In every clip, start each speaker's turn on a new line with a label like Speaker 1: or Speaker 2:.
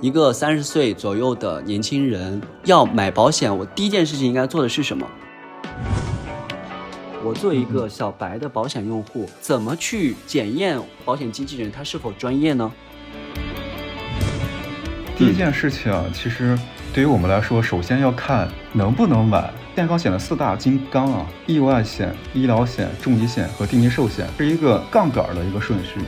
Speaker 1: 一个三十岁左右的年轻人要买保险，我第一件事情应该做的是什么？我作为一个小白的保险用户，怎么去检验保险经纪人他是否专业呢？
Speaker 2: 第一件事情，其实对于我们来说，首先要看能不能买健康险的四大金刚啊：意外险、医疗险、重疾险和定期寿险，是一个杠杆的一个顺序。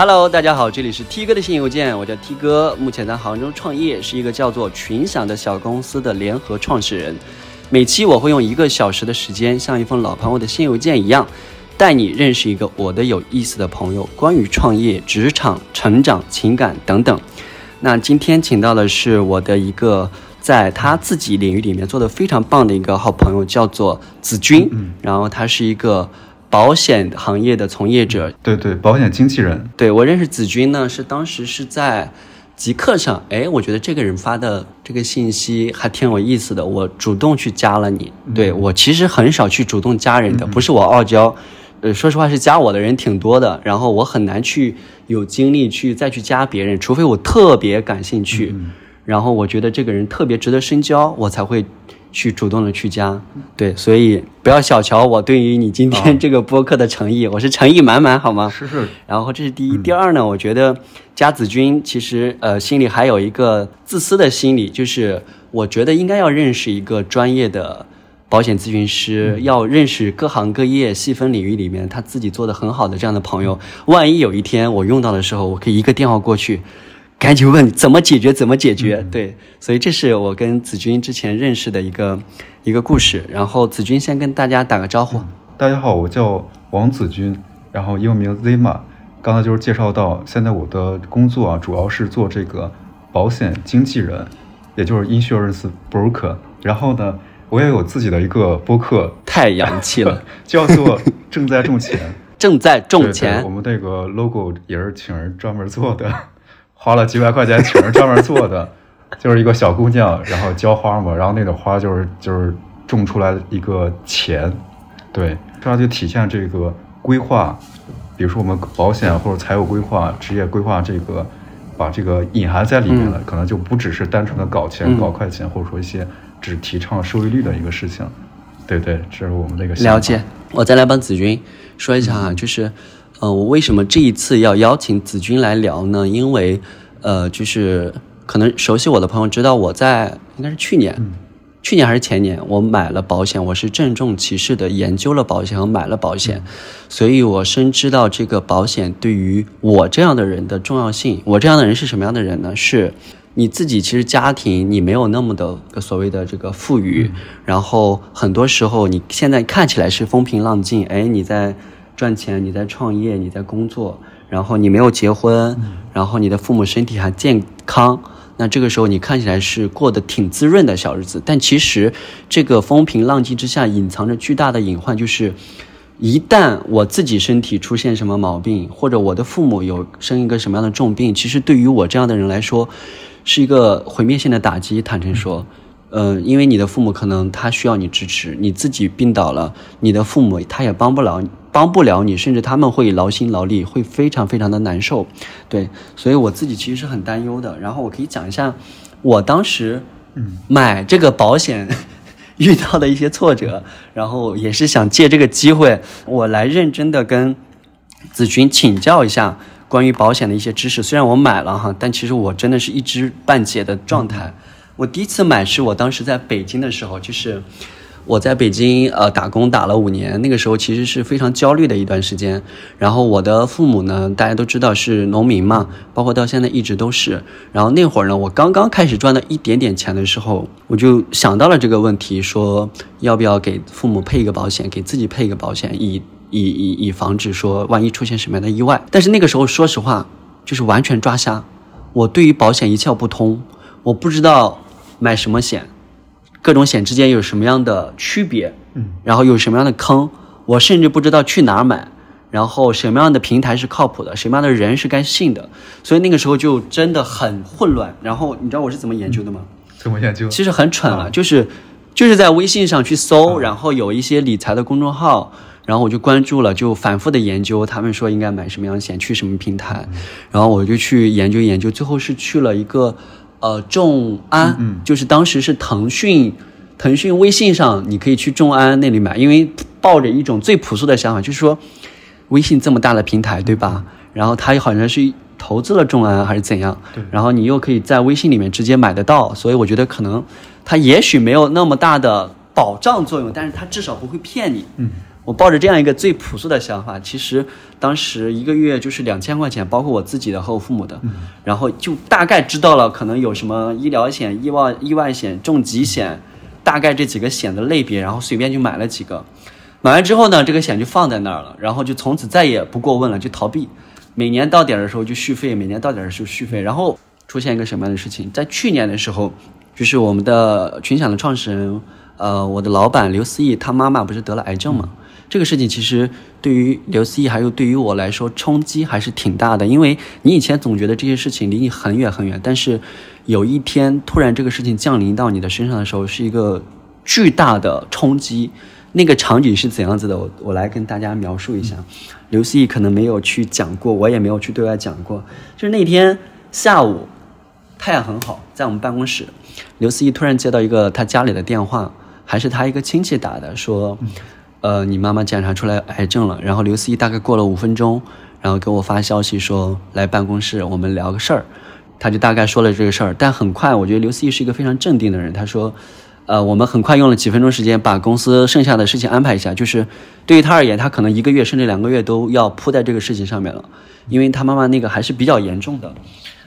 Speaker 1: Hello，大家好，这里是 T 哥的信邮件，我叫 T 哥，目前在杭州创业，是一个叫做群享的小公司的联合创始人。每期我会用一个小时的时间，像一封老朋友的信邮件一样，带你认识一个我的有意思的朋友，关于创业、职场、成长、情感等等。那今天请到的是我的一个在他自己领域里面做的非常棒的一个好朋友，叫做子君，然后他是一个。保险行业的从业者，
Speaker 2: 对对，保险经纪人。
Speaker 1: 对我认识子君呢，是当时是在极客上，哎，我觉得这个人发的这个信息还挺有意思的，我主动去加了你。对我其实很少去主动加人的，不是我傲娇，呃，说实话是加我的人挺多的，然后我很难去有精力去再去加别人，除非我特别感兴趣，然后我觉得这个人特别值得深交，我才会。去主动的去加，对，所以不要小瞧我对于你今天这个播客的诚意，我是诚意满满，好吗？
Speaker 2: 是是。
Speaker 1: 然后这是第一，第二呢，我觉得加子君其实呃心里还有一个自私的心理，就是我觉得应该要认识一个专业的保险咨询师，要认识各行各业细分领域里面他自己做的很好的这样的朋友，万一有一天我用到的时候，我可以一个电话过去。赶紧问怎么解决？怎么解决？对，所以这是我跟子君之前认识的一个一个故事。然后子君先跟大家打个招呼。
Speaker 2: 大家好，我叫王子君，然后英文名 Zima。刚才就是介绍到，现在我的工作啊，主要是做这个保险经纪人，也就是 insurance broker。然后呢，我也有自己的一个播客，
Speaker 1: 太洋气了，
Speaker 2: 叫做正在种钱。
Speaker 1: 正在种钱。
Speaker 2: 我们这个 logo 也是请人专门做的。花了几百块钱请人专门做的，就是一个小姑娘，然后浇花嘛，然后那朵花就是就是种出来一个钱，对，这样就体现这个规划，比如说我们保险或者财务规划、职业规划这个，把这个隐含在里面了，可能就不只是单纯的搞钱、搞快钱，或者说一些只提倡收益率的一个事情，对对，这是我们那个
Speaker 1: 了解。我再来帮子君说一下啊，就是。呃，我为什么这一次要邀请子君来聊呢？因为，呃，就是可能熟悉我的朋友知道，我在应该是去年，去年还是前年，我买了保险，我是郑重其事的研究了保险和买了保险，所以我深知道这个保险对于我这样的人的重要性。我这样的人是什么样的人呢？是你自己其实家庭你没有那么的所谓的这个富裕，然后很多时候你现在看起来是风平浪静，哎，你在。赚钱，你在创业，你在工作，然后你没有结婚，然后你的父母身体还健康，那这个时候你看起来是过得挺滋润的小日子。但其实这个风平浪静之下隐藏着巨大的隐患，就是一旦我自己身体出现什么毛病，或者我的父母有生一个什么样的重病，其实对于我这样的人来说，是一个毁灭性的打击。坦诚说，嗯，嗯因为你的父母可能他需要你支持，你自己病倒了，你的父母他也帮不了。帮不了你，甚至他们会劳心劳力，会非常非常的难受，对，所以我自己其实是很担忧的。然后我可以讲一下，我当时买这个保险遇到的一些挫折，然后也是想借这个机会，我来认真的跟子君请教一下关于保险的一些知识。虽然我买了哈，但其实我真的是一知半解的状态。我第一次买是我当时在北京的时候，就是。我在北京呃打工打了五年，那个时候其实是非常焦虑的一段时间。然后我的父母呢，大家都知道是农民嘛，包括到现在一直都是。然后那会儿呢，我刚刚开始赚到一点点钱的时候，我就想到了这个问题，说要不要给父母配一个保险，给自己配一个保险，以以以以防止说万一出现什么样的意外。但是那个时候说实话，就是完全抓瞎，我对于保险一窍不通，我不知道买什么险。各种险之间有什么样的区别？嗯，然后有什么样的坑？我甚至不知道去哪儿买，然后什么样的平台是靠谱的，什么样的人是该信的，所以那个时候就真的很混乱。然后你知道我是怎么研究的吗？
Speaker 2: 怎么研究？
Speaker 1: 其实很蠢了，就是就是在微信上去搜，然后有一些理财的公众号，然后我就关注了，就反复的研究，他们说应该买什么样的险，去什么平台，然后我就去研究研究，最后是去了一个呃众安，
Speaker 2: 嗯
Speaker 1: 就是当时是腾讯腾讯微信上你可以去众安那里买，因为抱着一种最朴素的想法，就是说微信这么大的平台，对吧？然后它好像是投资了众安还是怎样，然后你又可以在微信里面直接买得到，所以我觉得可能它也许没有那么大的保障作用，但是它至少不会骗你。
Speaker 2: 嗯，
Speaker 1: 我抱着这样一个最朴素的想法，其实当时一个月就是两千块钱，包括我自己的和我父母的，然后就大概知道了可能有什么医疗险、意外意外险、重疾险，大概这几个险的类别，然后随便就买了几个。买完之后呢，这个险就放在那儿了，然后就从此再也不过问了，就逃避。每年到点儿的时候就续费，每年到点儿的时候续费。然后出现一个什么样的事情？在去年的时候，就是我们的群享的创始人，呃，我的老板刘思义，他妈妈不是得了癌症嘛？这个事情其实对于刘思义还有对于我来说冲击还是挺大的，因为你以前总觉得这些事情离你很远很远，但是有一天突然这个事情降临到你的身上的时候，是一个巨大的冲击。那个场景是怎样子的？我我来跟大家描述一下。刘思义可能没有去讲过，我也没有去对外讲过。就是那天下午，太阳很好，在我们办公室，刘思义突然接到一个他家里的电话，还是他一个亲戚打的，说，呃，你妈妈检查出来癌症了。然后刘思义大概过了五分钟，然后给我发消息说来办公室，我们聊个事儿。他就大概说了这个事儿，但很快，我觉得刘思义是一个非常镇定的人。他说。呃，我们很快用了几分钟时间把公司剩下的事情安排一下。就是对于他而言，他可能一个月甚至两个月都要扑在这个事情上面了，因为他妈妈那个还是比较严重的。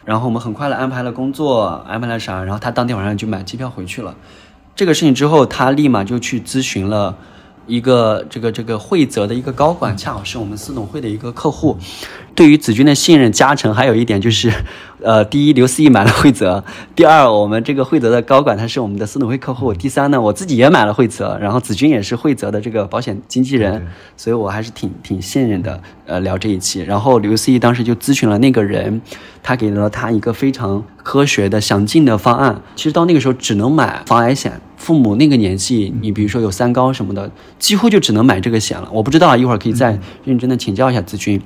Speaker 1: 然后我们很快的安排了工作，安排了啥，然后他当天晚上就买机票回去了。这个事情之后，他立马就去咨询了一个这个这个惠泽的一个高管，恰好是我们司董会的一个客户。对于子君的信任加成，还有一点就是，呃，第一，刘思义买了惠泽；第二，我们这个惠泽的高管他是我们的私董会客户；第三呢，我自己也买了惠泽，然后子君也是惠泽的这个保险经纪人，所以我还是挺挺信任的。呃，聊这一期，然后刘思义当时就咨询了那个人，他给了他一个非常科学的、详尽的方案。其实到那个时候只能买防癌险，父母那个年纪，你比如说有三高什么的，几乎就只能买这个险了。我不知道啊，一会儿可以再认真的请教一下子君。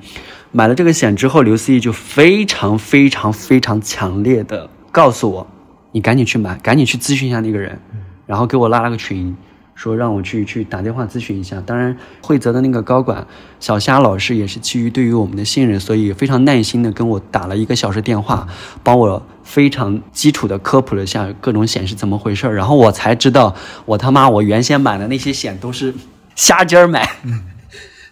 Speaker 1: 买了这个险之后，刘思义就非常非常非常强烈的告诉我：“你赶紧去买，赶紧去咨询一下那个人。”然后给我拉了个群，说让我去去打电话咨询一下。当然，惠泽的那个高管小虾老师也是基于对于我们的信任，所以非常耐心的跟我打了一个小时电话，帮我非常基础的科普了一下各种险是怎么回事儿。然后我才知道，我他妈我原先买的那些险都是瞎尖儿买。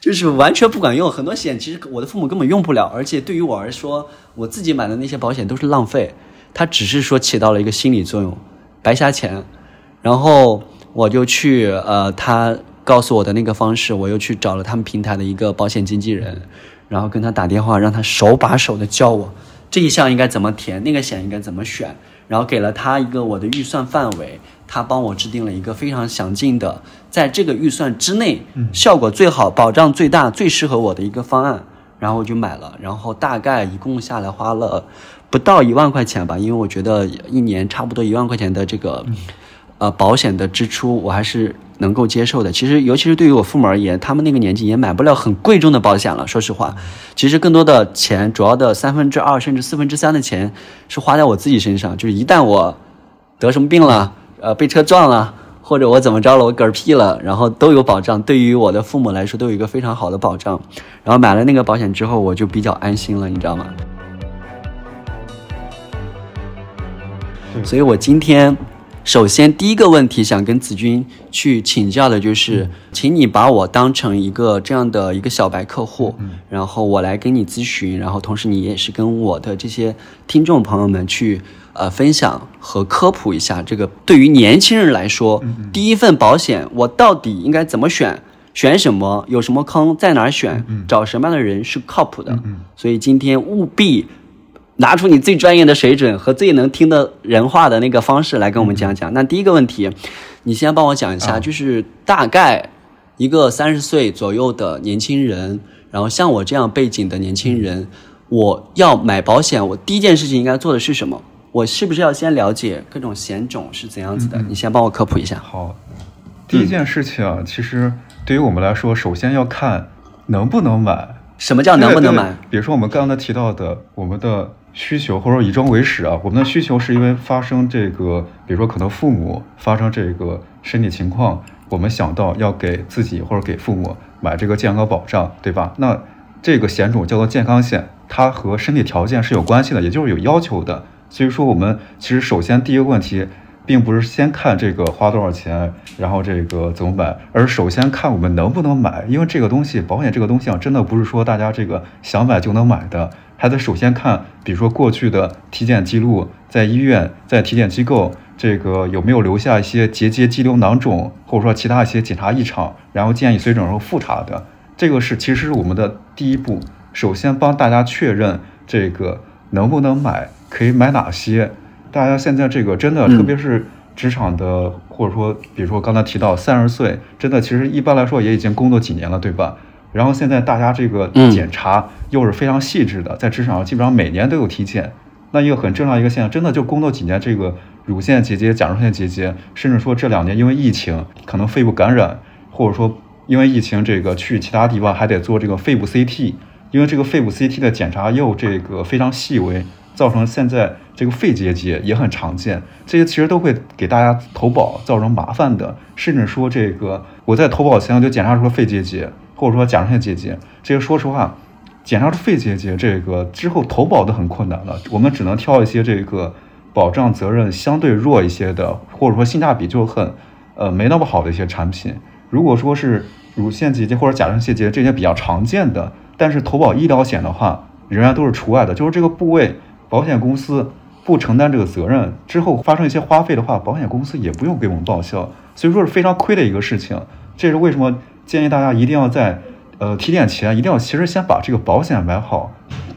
Speaker 1: 就是完全不管用，很多险其实我的父母根本用不了，而且对于我来说，我自己买的那些保险都是浪费，它只是说起到了一个心理作用，白瞎钱。然后我就去呃，他告诉我的那个方式，我又去找了他们平台的一个保险经纪人，然后跟他打电话，让他手把手的教我这一项应该怎么填，那个险应该怎么选，然后给了他一个我的预算范围。他帮我制定了一个非常详尽的，在这个预算之内，效果最好、保障最大、最适合我的一个方案，然后我就买了。然后大概一共下来花了不到一万块钱吧，因为我觉得一年差不多一万块钱的这个呃保险的支出，我还是能够接受的。其实，尤其是对于我父母而言，他们那个年纪也买不了很贵重的保险了。说实话，其实更多的钱，主要的三分之二甚至四分之三的钱是花在我自己身上。就是一旦我得什么病了。呃，被车撞了，或者我怎么着了，我嗝屁了，然后都有保障。对于我的父母来说，都有一个非常好的保障。然后买了那个保险之后，我就比较安心了，你知道吗？所以我今天首先第一个问题想跟子君去请教的就是，请你把我当成一个这样的一个小白客户，然后我来跟你咨询，然后同时你也是跟我的这些听众朋友们去。呃，分享和科普一下，这个对于年轻人来说，第一份保险我到底应该怎么选？选什么？有什么坑？在哪儿选？找什么样的人是靠谱的？所以今天务必拿出你最专业的水准和最能听的人话的那个方式来跟我们讲讲。那第一个问题，你先帮我讲一下，就是大概一个三十岁左右的年轻人，然后像我这样背景的年轻人，我要买保险，我第一件事情应该做的是什么？我是不是要先了解各种险种是怎样子的？你先帮我科普一下。
Speaker 2: 好，第一件事情啊其实对于我们来说，首先要看能不能买。
Speaker 1: 什么叫能不能买？
Speaker 2: 比如说我们刚才提到的，我们的需求或者以终为始啊，我们的需求是因为发生这个，比如说可能父母发生这个身体情况，我们想到要给自己或者给父母买这个健康保障，对吧？那这个险种叫做健康险，它和身体条件是有关系的，也就是有要求的。所以说，我们其实首先第一个问题。并不是先看这个花多少钱，然后这个怎么买，而首先看我们能不能买。因为这个东西，保险这个东西啊，真的不是说大家这个想买就能买的，还得首先看，比如说过去的体检记录，在医院、在体检机构，这个有没有留下一些结节、肌瘤、囊肿，或者说其他一些检查异常，然后建议随诊时候复查的。这个是其实是我们的第一步，首先帮大家确认这个能不能买，可以买哪些。大家现在这个真的，特别是职场的，或者说，比如说刚才提到三十岁，真的其实一般来说也已经工作几年了，对吧？然后现在大家这个检查又是非常细致的，在职场上基本上每年都有体检。那一个很正常一个现象，真的就工作几年，这个乳腺结节、甲状腺结节，甚至说这两年因为疫情，可能肺部感染，或者说因为疫情这个去其他地方还得做这个肺部 CT，因为这个肺部 CT 的检查又这个非常细微。造成现在这个肺结节也很常见，这些其实都会给大家投保造成麻烦的，甚至说这个我在投保前我就检查出了肺结节，或者说甲状腺结节，这个说实话，检查出肺结节这个之后投保都很困难了，我们只能挑一些这个保障责任相对弱一些的，或者说性价比就很呃没那么好的一些产品。如果说是乳腺结节或者甲状腺结节这些比较常见的，但是投保医疗险的话，仍然都是除外的，就是这个部位。保险公司不承担这个责任，之后发生一些花费的话，保险公司也不用给我们报销，所以说是非常亏的一个事情。这是为什么建议大家一定要在呃体检前一定要其实先把这个保险买好，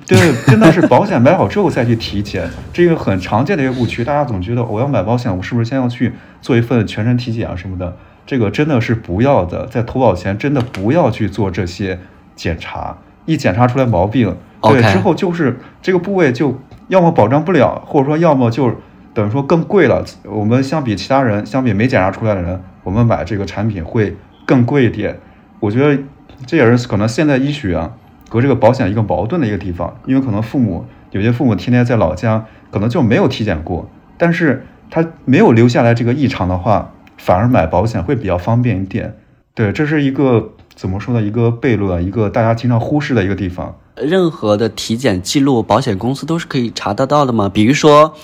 Speaker 2: 对，真的是保险买好之后再去体检，这个很常见的一个误区。大家总觉得我要买保险，我是不是先要去做一份全身体检啊什么的？这个真的是不要的，在投保前真的不要去做这些检查，一检查出来毛病，对，之后就是这个部位就。要么保障不了，或者说要么就等于说更贵了。我们相比其他人，相比没检查出来的人，我们买这个产品会更贵一点。我觉得这也是可能现在医学啊和这个保险一个矛盾的一个地方。因为可能父母有些父母天天在老家，可能就没有体检过，但是他没有留下来这个异常的话，反而买保险会比较方便一点。对，这是一个怎么说呢？一个悖论，一个大家经常忽视的一个地方。
Speaker 1: 任何的体检记录，保险公司都是可以查得到的吗？比如说，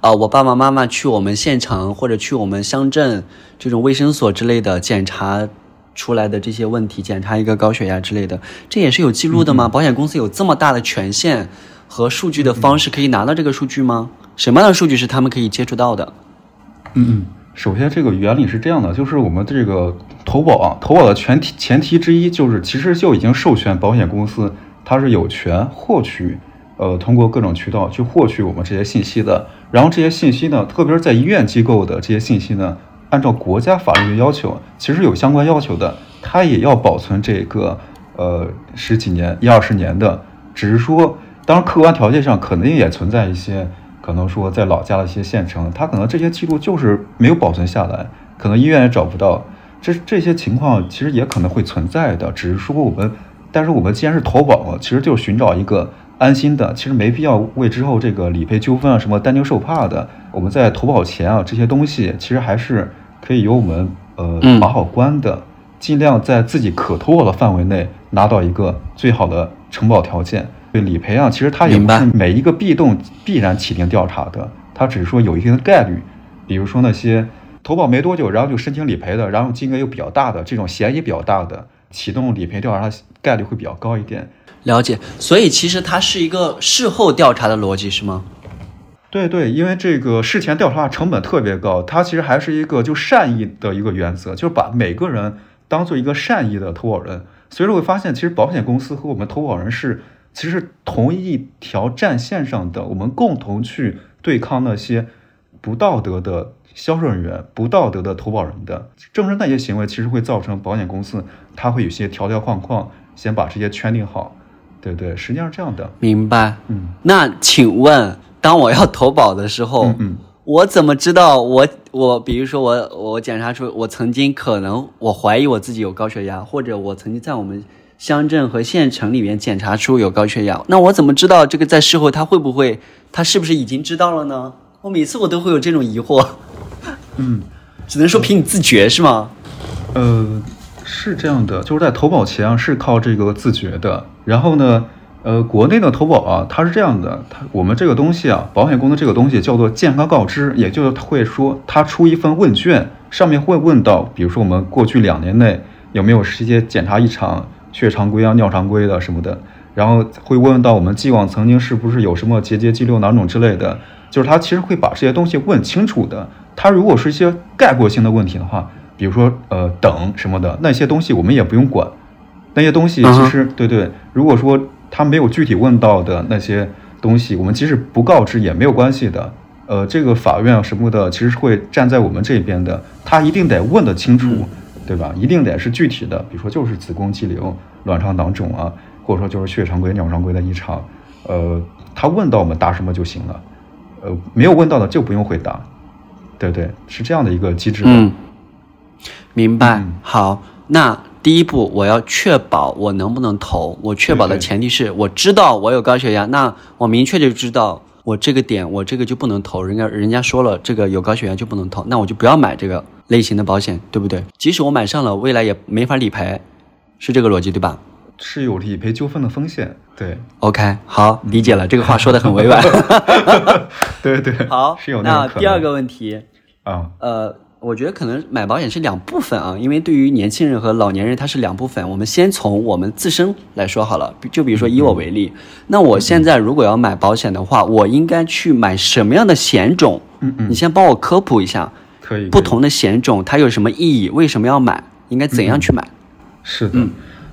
Speaker 1: 啊，我爸爸妈妈去我们县城或者去我们乡镇这种卫生所之类的检查出来的这些问题，检查一个高血压之类的，这也是有记录的吗？保险公司有这么大的权限和数据的方式可以拿到这个数据吗？什么样的数据是他们可以接触到的？
Speaker 2: 嗯嗯，首先这个原理是这样的，就是我们这个投保啊，投保的前提前提之一就是其实就已经授权保险公司。它是有权获取，呃，通过各种渠道去获取我们这些信息的。然后这些信息呢，特别是在医院机构的这些信息呢，按照国家法律的要求，其实有相关要求的，它也要保存这个，呃，十几年、一二十年的。只是说，当然客观条件上肯定也存在一些，可能说在老家的一些县城，他可能这些记录就是没有保存下来，可能医院也找不到。这这些情况其实也可能会存在的，只是说我们。但是我们既然是投保了，其实就是寻找一个安心的，其实没必要为之后这个理赔纠纷啊什么担惊受怕的。我们在投保前啊，这些东西其实还是可以由我们呃把好关的，尽量在自己可投保的范围内拿到一个最好的承保条件。对理赔啊，其实它也不是每一个必动必然启动调查的，它只是说有一定的概率。比如说那些投保没多久然后就申请理赔的，然后金额又比较大的，这种嫌疑比较大的。启动理赔调查，概率会比较高一点。
Speaker 1: 了解，所以其实它是一个事后调查的逻辑，是吗？
Speaker 2: 对对，因为这个事前调查成本特别高，它其实还是一个就善意的一个原则，就是把每个人当做一个善意的投保人。所以说会发现，其实保险公司和我们投保人是其实同一条战线上的，我们共同去对抗那些不道德的。销售人员不道德的投保人的，正是那些行为，其实会造成保险公司，它会有些条条框框，先把这些圈定好，对不对，实际上是这样的。
Speaker 1: 明白。
Speaker 2: 嗯，
Speaker 1: 那请问，当我要投保的时候，
Speaker 2: 嗯，
Speaker 1: 我怎么知道我我比如说我我检查出我曾经可能我怀疑我自己有高血压，或者我曾经在我们乡镇和县城里面检查出有高血压，那我怎么知道这个在事后他会不会他是不是已经知道了呢？我每次我都会有这种疑惑。
Speaker 2: 嗯，
Speaker 1: 只能说凭你自觉是吗？
Speaker 2: 呃，是这样的，就是在投保前啊是靠这个自觉的，然后呢。呃，国内的投保啊，它是这样的，它我们这个东西啊，保险公司这个东西叫做健康告知，也就是会说，他出一份问卷，上面会问到，比如说我们过去两年内有没有一些检查异常，血常规啊、尿常规的什么的，然后会问到我们既往曾经是不是有什么结节、肌瘤囊肿之类的，就是他其实会把这些东西问清楚的。他如果是一些概括性的问题的话，比如说呃等什么的那些东西，我们也不用管，那些东西其实对对，如果说。他没有具体问到的那些东西，我们即使不告知也没有关系的。呃，这个法院什么的，其实是会站在我们这边的。他一定得问得清楚，对吧？一定得是具体的，比如说就是子宫肌瘤、卵巢囊肿啊，或者说就是血常规、尿常规的异常。呃，他问到我们答什么就行了。呃，没有问到的就不用回答。对对，是这样的一个机制。
Speaker 1: 嗯，明白。好，那。第一步，我要确保我能不能投。我确保的前提是我知道我有高血压，那我明确就知道我这个点，我这个就不能投。人家人家说了，这个有高血压就不能投，那我就不要买这个类型的保险，对不对？即使我买上了，未来也没法理赔，是这个逻辑对吧？
Speaker 2: 是有理赔纠纷的风险。对
Speaker 1: ，OK，好，理解了。这个话说的很委婉。
Speaker 2: 对对。
Speaker 1: 好，
Speaker 2: 是有
Speaker 1: 那第二个问题
Speaker 2: 啊，
Speaker 1: 呃。我觉得可能买保险是两部分啊，因为对于年轻人和老年人，它是两部分。我们先从我们自身来说好了，就比如说以我为例，那我现在如果要买保险的话，我应该去买什么样的险种？
Speaker 2: 嗯嗯，
Speaker 1: 你先帮我科普一下。不同的险种它有什么意义？为什么要买？应该怎样去买？
Speaker 2: 是的，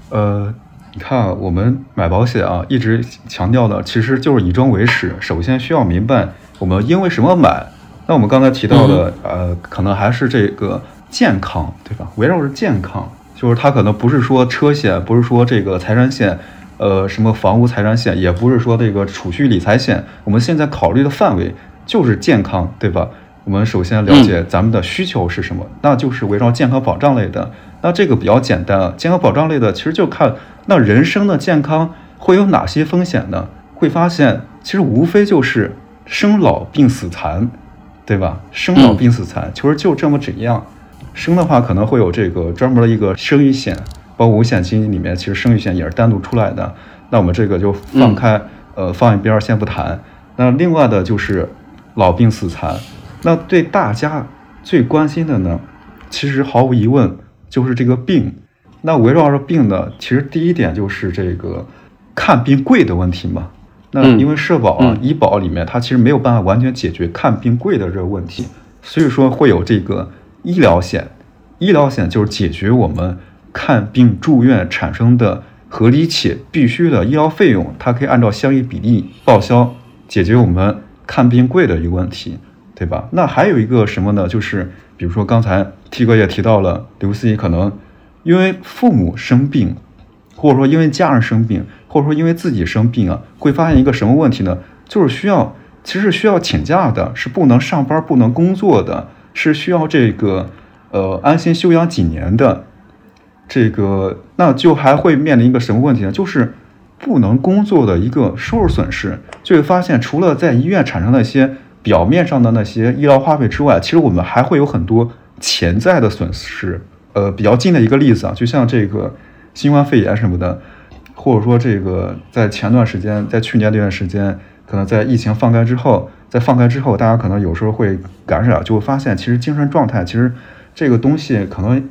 Speaker 2: 呃，你看啊，我们买保险啊，一直强调的其实就是以终为始，首先需要明白我们因为什么买。那我们刚才提到的，呃，可能还是这个健康，对吧？围绕着健康，就是它可能不是说车险，不是说这个财产险，呃，什么房屋财产险，也不是说这个储蓄理财险。我们现在考虑的范围就是健康，对吧？我们首先了解咱们的需求是什么，那就是围绕健康保障类的。那这个比较简单啊，健康保障类的其实就看那人生的健康会有哪些风险呢？会发现其实无非就是生老病死残。对吧？生老病死残，其实就这么几样。生的话可能会有这个专门的一个生育险，包括五险金里面，其实生育险也是单独出来的。那我们这个就放开，呃，放一边先不谈。那另外的就是老病死残。那对大家最关心的呢，其实毫无疑问就是这个病。那围绕着病呢，其实第一点就是这个看病贵的问题嘛。那因为社保啊、医保里面，它其实没有办法完全解决看病贵的这个问题，所以说会有这个医疗险。医疗险就是解决我们看病住院产生的合理且必须的医疗费用，它可以按照相应比例报销，解决我们看病贵的一个问题，对吧？那还有一个什么呢？就是比如说刚才 T 哥也提到了，刘思怡可能因为父母生病，或者说因为家人生病。或者说因为自己生病啊，会发现一个什么问题呢？就是需要，其实需要请假的，是不能上班、不能工作的，是需要这个呃安心休养几年的。这个那就还会面临一个什么问题呢？就是不能工作的一个收入损失。就会发现，除了在医院产生那些表面上的那些医疗花费之外，其实我们还会有很多潜在的损失。呃，比较近的一个例子啊，就像这个新冠肺炎什么的。或者说，这个在前段时间，在去年这段时间，可能在疫情放开之后，在放开之后，大家可能有时候会感染，就会发现，其实精神状态，其实这个东西可能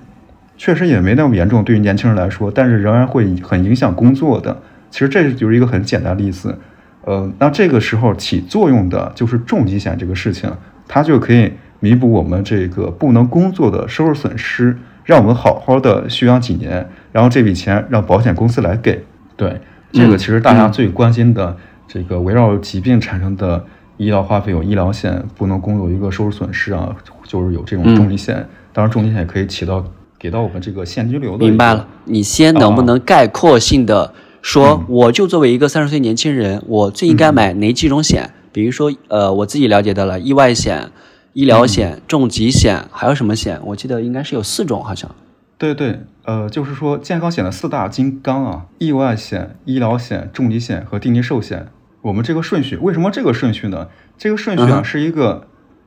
Speaker 2: 确实也没那么严重，对于年轻人来说，但是仍然会很影响工作的。其实这就是一个很简单的例子。呃，那这个时候起作用的就是重疾险这个事情，它就可以弥补我们这个不能工作的收入损失，让我们好好的休养几年，然后这笔钱让保险公司来给。对，这个其实大家最关心的这个围绕疾病产生的医疗花费有医疗险，不能工作一个收入损失啊，就是有这种重疾险。当然，重疾险可以起到给到我们这个现金流的。
Speaker 1: 明白了，你先能不能概括性的说，我就作为一个三十岁年轻人，我最应该买哪几种险？比如说，呃，我自己了解到了意外险、医疗险、重疾险，还有什么险？我记得应该是有四种，好像。
Speaker 2: 对对，呃，就是说健康险的四大金刚啊，意外险、医疗险、重疾险和定期寿险。我们这个顺序，为什么这个顺序呢？这个顺序啊，是一个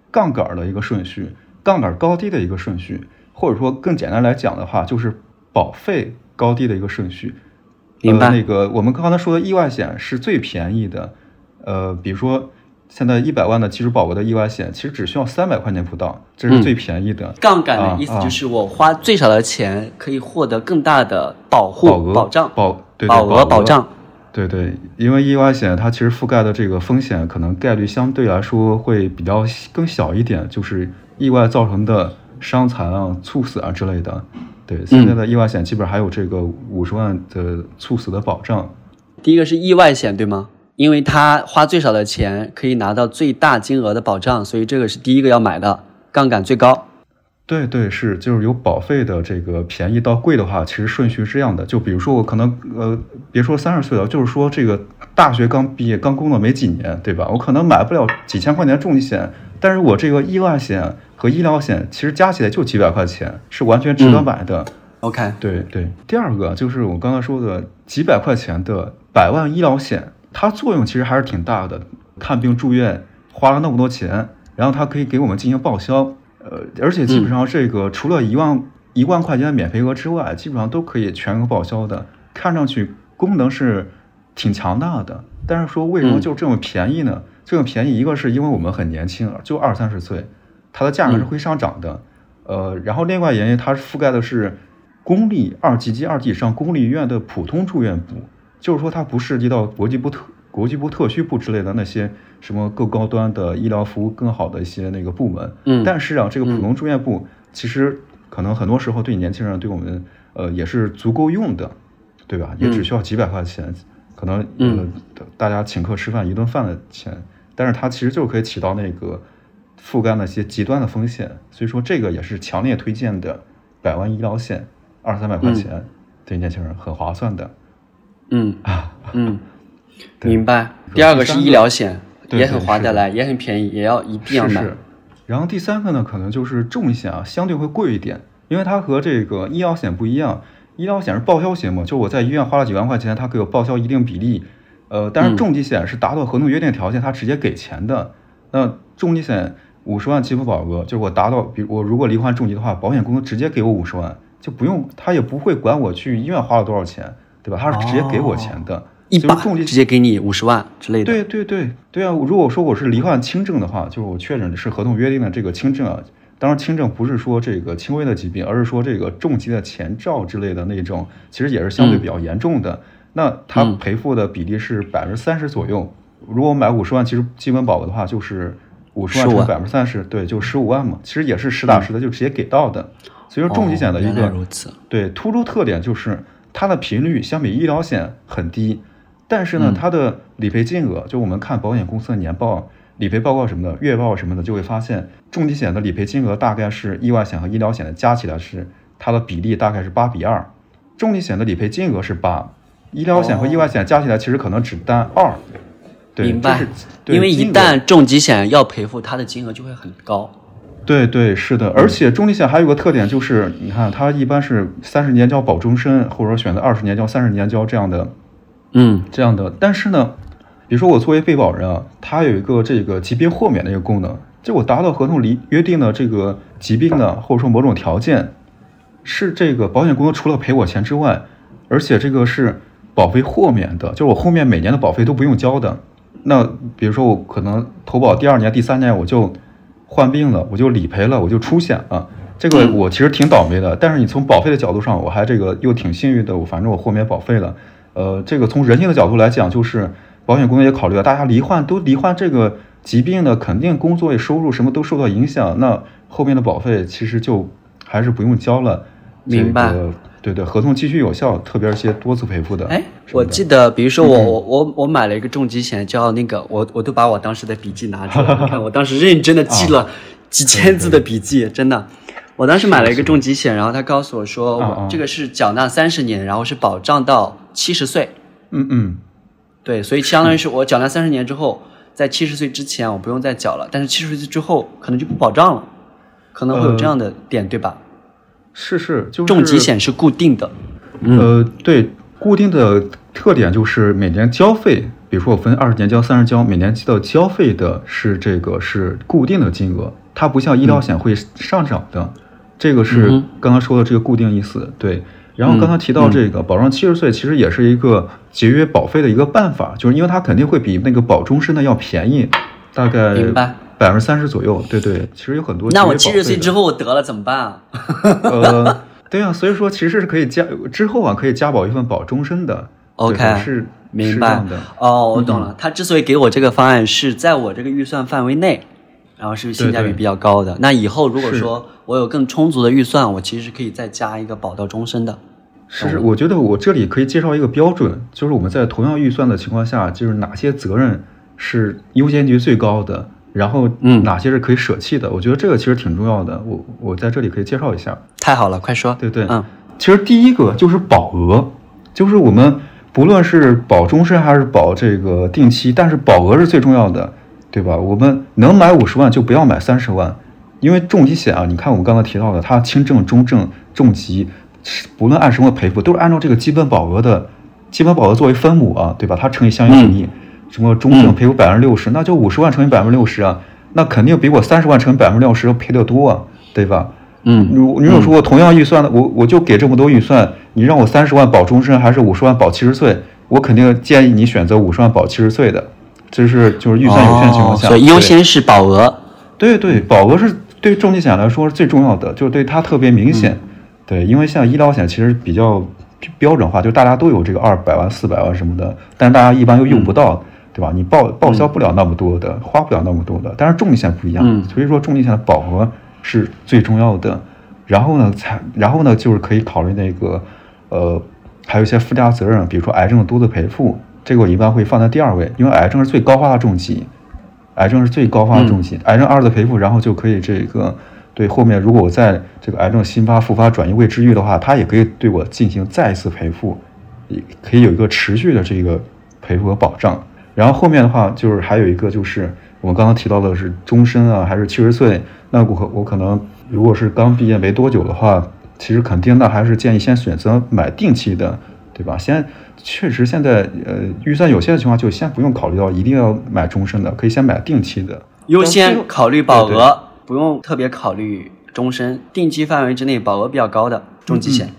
Speaker 2: 杠杆的一个顺序，杠杆高低的一个顺序，或者说更简单来讲的话，就是保费高低的一个顺序。
Speaker 1: 明白。
Speaker 2: 那个我们刚才说的意外险是最便宜的，呃，比如说。现在一百万的基础保额的意外险，其实只需要三百块钱不到，这是最便宜的。
Speaker 1: 杠杆的意思就是我花最少的钱可以获得更大的保护、
Speaker 2: 保额、
Speaker 1: 保障、
Speaker 2: 保
Speaker 1: 保额保障。
Speaker 2: 对对，因为意外险它其实覆盖的这个风险可能概率相对来说会比较更小一点，就是意外造成的伤残啊、猝死啊之类的。对，现在的意外险基本还有这个五十万的猝死的保障。
Speaker 1: 第一个是意外险，对吗？因为他花最少的钱可以拿到最大金额的保障，所以这个是第一个要买的，杠杆最高。
Speaker 2: 对对是，就是有保费的这个便宜到贵的话，其实顺序是这样的。就比如说我可能呃，别说三十岁了，就是说这个大学刚毕业刚工作没几年，对吧？我可能买不了几千块钱重疾险，但是我这个意外险和医疗险其实加起来就几百块钱，是完全值得买的。
Speaker 1: OK，
Speaker 2: 对对。第二个就是我刚才说的几百块钱的百万医疗险。它作用其实还是挺大的，看病住院花了那么多钱，然后它可以给我们进行报销，呃，而且基本上这个除了一万一万块钱的免赔额之外，基本上都可以全额报销的。看上去功能是挺强大的，但是说为什么就这么便宜呢？这个便宜，一个是因为我们很年轻，就二三十岁，它的价格是会上涨的，呃，然后另外原因它是覆盖的是公立二级及二级以上公立医院的普通住院部。就是说，它不涉及到国际部特、国际部特需部之类的那些什么更高端的医疗服务、更好的一些那个部门。
Speaker 1: 嗯，
Speaker 2: 但是啊，这个普通住院部其实可能很多时候对年轻人、对我们呃也是足够用的，对吧？也只需要几百块钱，可能呃大家请客吃饭一顿饭的钱，但是它其实就可以起到那个覆盖那些极端的风险。所以说，这个也是强烈推荐的，百万医疗险二三百块钱对年轻人很划算的。
Speaker 1: 嗯啊嗯，明白。第二个是医疗险，也很划得来，也很便宜，也要一定要买。
Speaker 2: 然后第三个呢，可能就是重疾险啊，相对会贵一点，因为它和这个医疗险不一样。医疗险是报销型嘛，就我在医院花了几万块钱，它给我报销一定比例。呃，但是重疾险是达到合同约定条件，它直接给钱的。那重疾险五十万给付保额，就是我达到，比如我如果罹患重疾的话，保险公司直接给我五十万，就不用，他也不会管我去医院花了多少钱。对吧？他是直接给我钱的，
Speaker 1: 一把重疾直接给你五十万之类的。
Speaker 2: 对对对对啊！如果说我是罹患轻症的话，就是我确诊是合同约定的这个轻症啊。当然，轻症不是说这个轻微的疾病，而是说这个重疾的前兆之类的那种，其实也是相对比较严重的。那它赔付的比例是百分之三十左右。如果买五十万，其实基本保额的话，就是五十万乘百分之三十，对，就十五万嘛。其实也是实打实的，就直接给到的。所以说，重疾险的一个对突出特点就是。它的频率相比医疗险很低，但是呢，它的理赔金额，就我们看保险公司的年报、理赔报告什么的、月报什么的，就会发现重疾险的理赔金额大概是意外险和医疗险的加起来是它的比例大概是八比二，重疾险的理赔金额是八，医疗险和意外险加起来其实可能只担二。
Speaker 1: 对明白，因为一旦重疾险要赔付，它的金额就会很高。
Speaker 2: 对对是的，而且重疾险还有个特点就是，你看它一般是三十年交保终身，或者说选择二十年交、三十年交这样的，
Speaker 1: 嗯，
Speaker 2: 这样的。但是呢，比如说我作为被保人啊，它有一个这个疾病豁免的一个功能，就我达到合同里约定的这个疾病呢或者说某种条件，是这个保险公司除了赔我钱之外，而且这个是保费豁免的，就是我后面每年的保费都不用交的。那比如说我可能投保第二年、第三年我就。患病了，我就理赔了，我就出险了。这个我其实挺倒霉的，但是你从保费的角度上，我还这个又挺幸运的。我反正我豁免保费了。呃，这个从人性的角度来讲，就是保险公司也考虑到大家罹患都罹患这个疾病的，肯定工作也收入什么都受到影响。那后面的保费其实就还是不用交了。
Speaker 1: 明白。
Speaker 2: 对对，合同继续有效，特别是些多次赔付的。
Speaker 1: 哎，我记得，比如说我我我我买了一个重疾险，叫那个，我我都把我当时的笔记拿出来，你看我当时认真的记了 几千字的笔记，真的。我当时买了一个重疾险，然后他告诉我说，我这个是缴纳三十年，然后是保障到七十岁。
Speaker 2: 嗯嗯，
Speaker 1: 对，所以相当于是 我缴纳三十年之后，在七十岁之前我不用再缴了，但是七十岁之后可能就不保障了，可能会有这样的点，对吧？
Speaker 2: 是是，就是
Speaker 1: 重疾险是固定的，
Speaker 2: 呃，对，固定的特点就是每年交费，比如说我分二十年交、三十交，每年的交费的是这个是固定的金额，它不像医疗险会上涨的，这个是
Speaker 1: 嗯
Speaker 2: 刚刚说的这个固定意思。对，然后刚才提到这个保障七十岁，其实也是一个节约保费的一个办法，就是因为它肯定会比那个保终身的要便宜，大概
Speaker 1: 明白
Speaker 2: 百分之三十左右。对对，其实有很多
Speaker 1: 那我七十岁之后我得了怎么办啊？
Speaker 2: 呃，对啊，所以说其实是可以加之后啊，可以加保一份保终身的。
Speaker 1: OK，
Speaker 2: 是
Speaker 1: 明白
Speaker 2: 是的。
Speaker 1: 哦，我懂了。他之所以给我这个方案是在我这个预算范围内，然后是性价比比较高的。那以后如果说我有更充足的预算，我其实可以再加一个保到终身的。
Speaker 2: 是是，我觉得我这里可以介绍一个标准，就是我们在同样预算的情况下，就是哪些责任是优先级最高的，然后
Speaker 1: 嗯
Speaker 2: 哪些是可以舍弃的。我觉得这个其实挺重要的，我我在这里可以介绍一下。
Speaker 1: 太好了，快说。
Speaker 2: 对对，
Speaker 1: 嗯，
Speaker 2: 其实第一个就是保额，就是我们不论是保终身还是保这个定期，但是保额是最重要的，对吧？我们能买五十万就不要买三十万，因为重疾险啊，你看我们刚才提到的，它轻症、中症、重疾，不论按什么赔付，都是按照这个基本保额的基本保额作为分母啊，对吧？它乘以相应比例，什么中症
Speaker 1: 嗯
Speaker 2: 赔付百分之六十，那就五十万乘以百分之六十啊，那肯定比我三十万乘以百分之六十要赔得多啊，对吧？
Speaker 1: 嗯
Speaker 2: 如如果说我同样预算的，我我就给这么多预算，你让我三十万保终身还是五十万保七十岁，我肯定建议你选择五十万保七十岁的，这是就是预算有限的情况下，
Speaker 1: 哦所以优先是保额。
Speaker 2: 对对，保额是对重疾险来说是最重要的，就是对它特别明显。对，因为像医疗险其实比较标准化，就大家都有这个二百万、四百万什么的，但是大家一般又用不到，对吧？你报报销不了那么多的，花不了那么多的。但是重疾险不一样，
Speaker 1: 嗯
Speaker 2: 所以说重疾险的保额是最重要的。然后呢，才然后呢，就是可以考虑那个，呃，还有一些附加责任，比如说癌症的多次赔付，这个我一般会放在第二位，因为癌症是最高发的重疾。癌症是最高发的重疾，癌症二次赔付，然后就可以这个对后面如果我在这个癌症新发、复发、转移未治愈的话，它也可以对我进行再一次赔付，也可以有一个持续的这个赔付和保障。然后后面的话就是还有一个就是我们刚刚提到的是终身啊，还是七十岁？那我可我可能如果是刚毕业没多久的话，其实肯定那还是建议先选择买定期的，对吧？先确实现在呃预算有限的情况，就先不用考虑到一定要买终身的，可以先买定期的，
Speaker 1: 优先考虑保
Speaker 2: 对对
Speaker 1: 额，不用特别考虑终身。定期范围之内保额比较高的重疾险。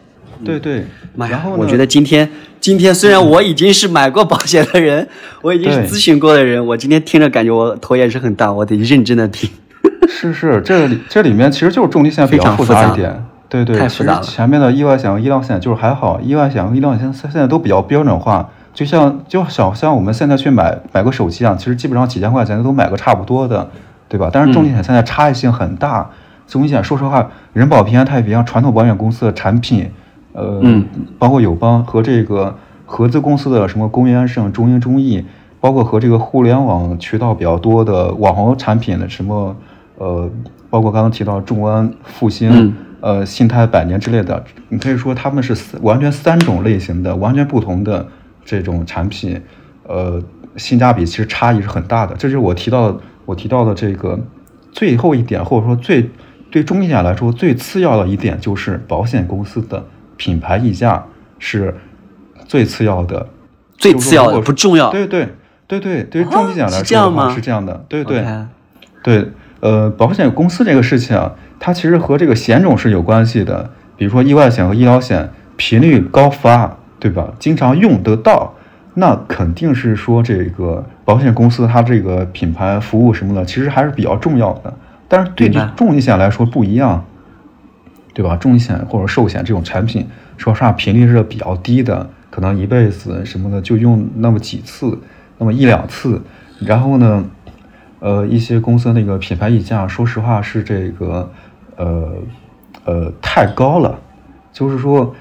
Speaker 2: 对对。然后，呢
Speaker 1: 我觉得今天今天虽然我已经是买过保险的人，我已经是咨询过的人，我今天听着感觉我头也是很大，我得认真的听。
Speaker 2: 是是，这里这里面其实就是重疾险比
Speaker 1: 非
Speaker 2: 较复
Speaker 1: 常复杂
Speaker 2: 杂一点。对对，其实
Speaker 1: 太复杂了。
Speaker 2: 前面的意外险和医疗险就是还好，意外险和医疗险现现在都比较标准化，就像就小像我们现在去买买个手机啊，其实基本上几千块钱都买个差不多的，对吧？但是重疾险现在差异性很大，重疾险说实话，人保、平安、太平洋传统保险公司的产品，呃，
Speaker 1: 嗯
Speaker 2: 包括友邦和这个合资公司的什么公益安盛、中英中意，包括和这个互联网渠道比较多的网红产品的什么，呃，包括刚刚提到众安、复兴、
Speaker 1: 嗯
Speaker 2: 呃信泰百年之类的，你可以说他们是三完全三种类型的、完全不同的这种产品，呃，性价比其实差异是很大的。这就是我提到的，我提到的这个最后一点，或者说最对中疾险来说最次要的一点，就是保险公司的品牌溢价是最次要的，
Speaker 1: 最次要的不重要。
Speaker 2: 对对对对，对于
Speaker 1: 啊
Speaker 2: 重疾险来说的话
Speaker 1: 这样吗
Speaker 2: 是这样的，对对。对，呃，保险公司这个事情啊，它其实和这个险种是有关系的。比如说意外险和医疗险频率高发，对吧？经常用得到，那肯定是说这个保险公司它这个品牌服务什么的，其实还是比较重要的。但是对
Speaker 1: 于
Speaker 2: 重疾险来说不一样，对吧？重疾险或者寿险这种产品，说实话频率是比较低的，可能一辈子什么的就用那么几次，那么一两次。然后呢，呃，一些公司那个品牌溢价，说实话是这个，呃，呃，太高了。就是说，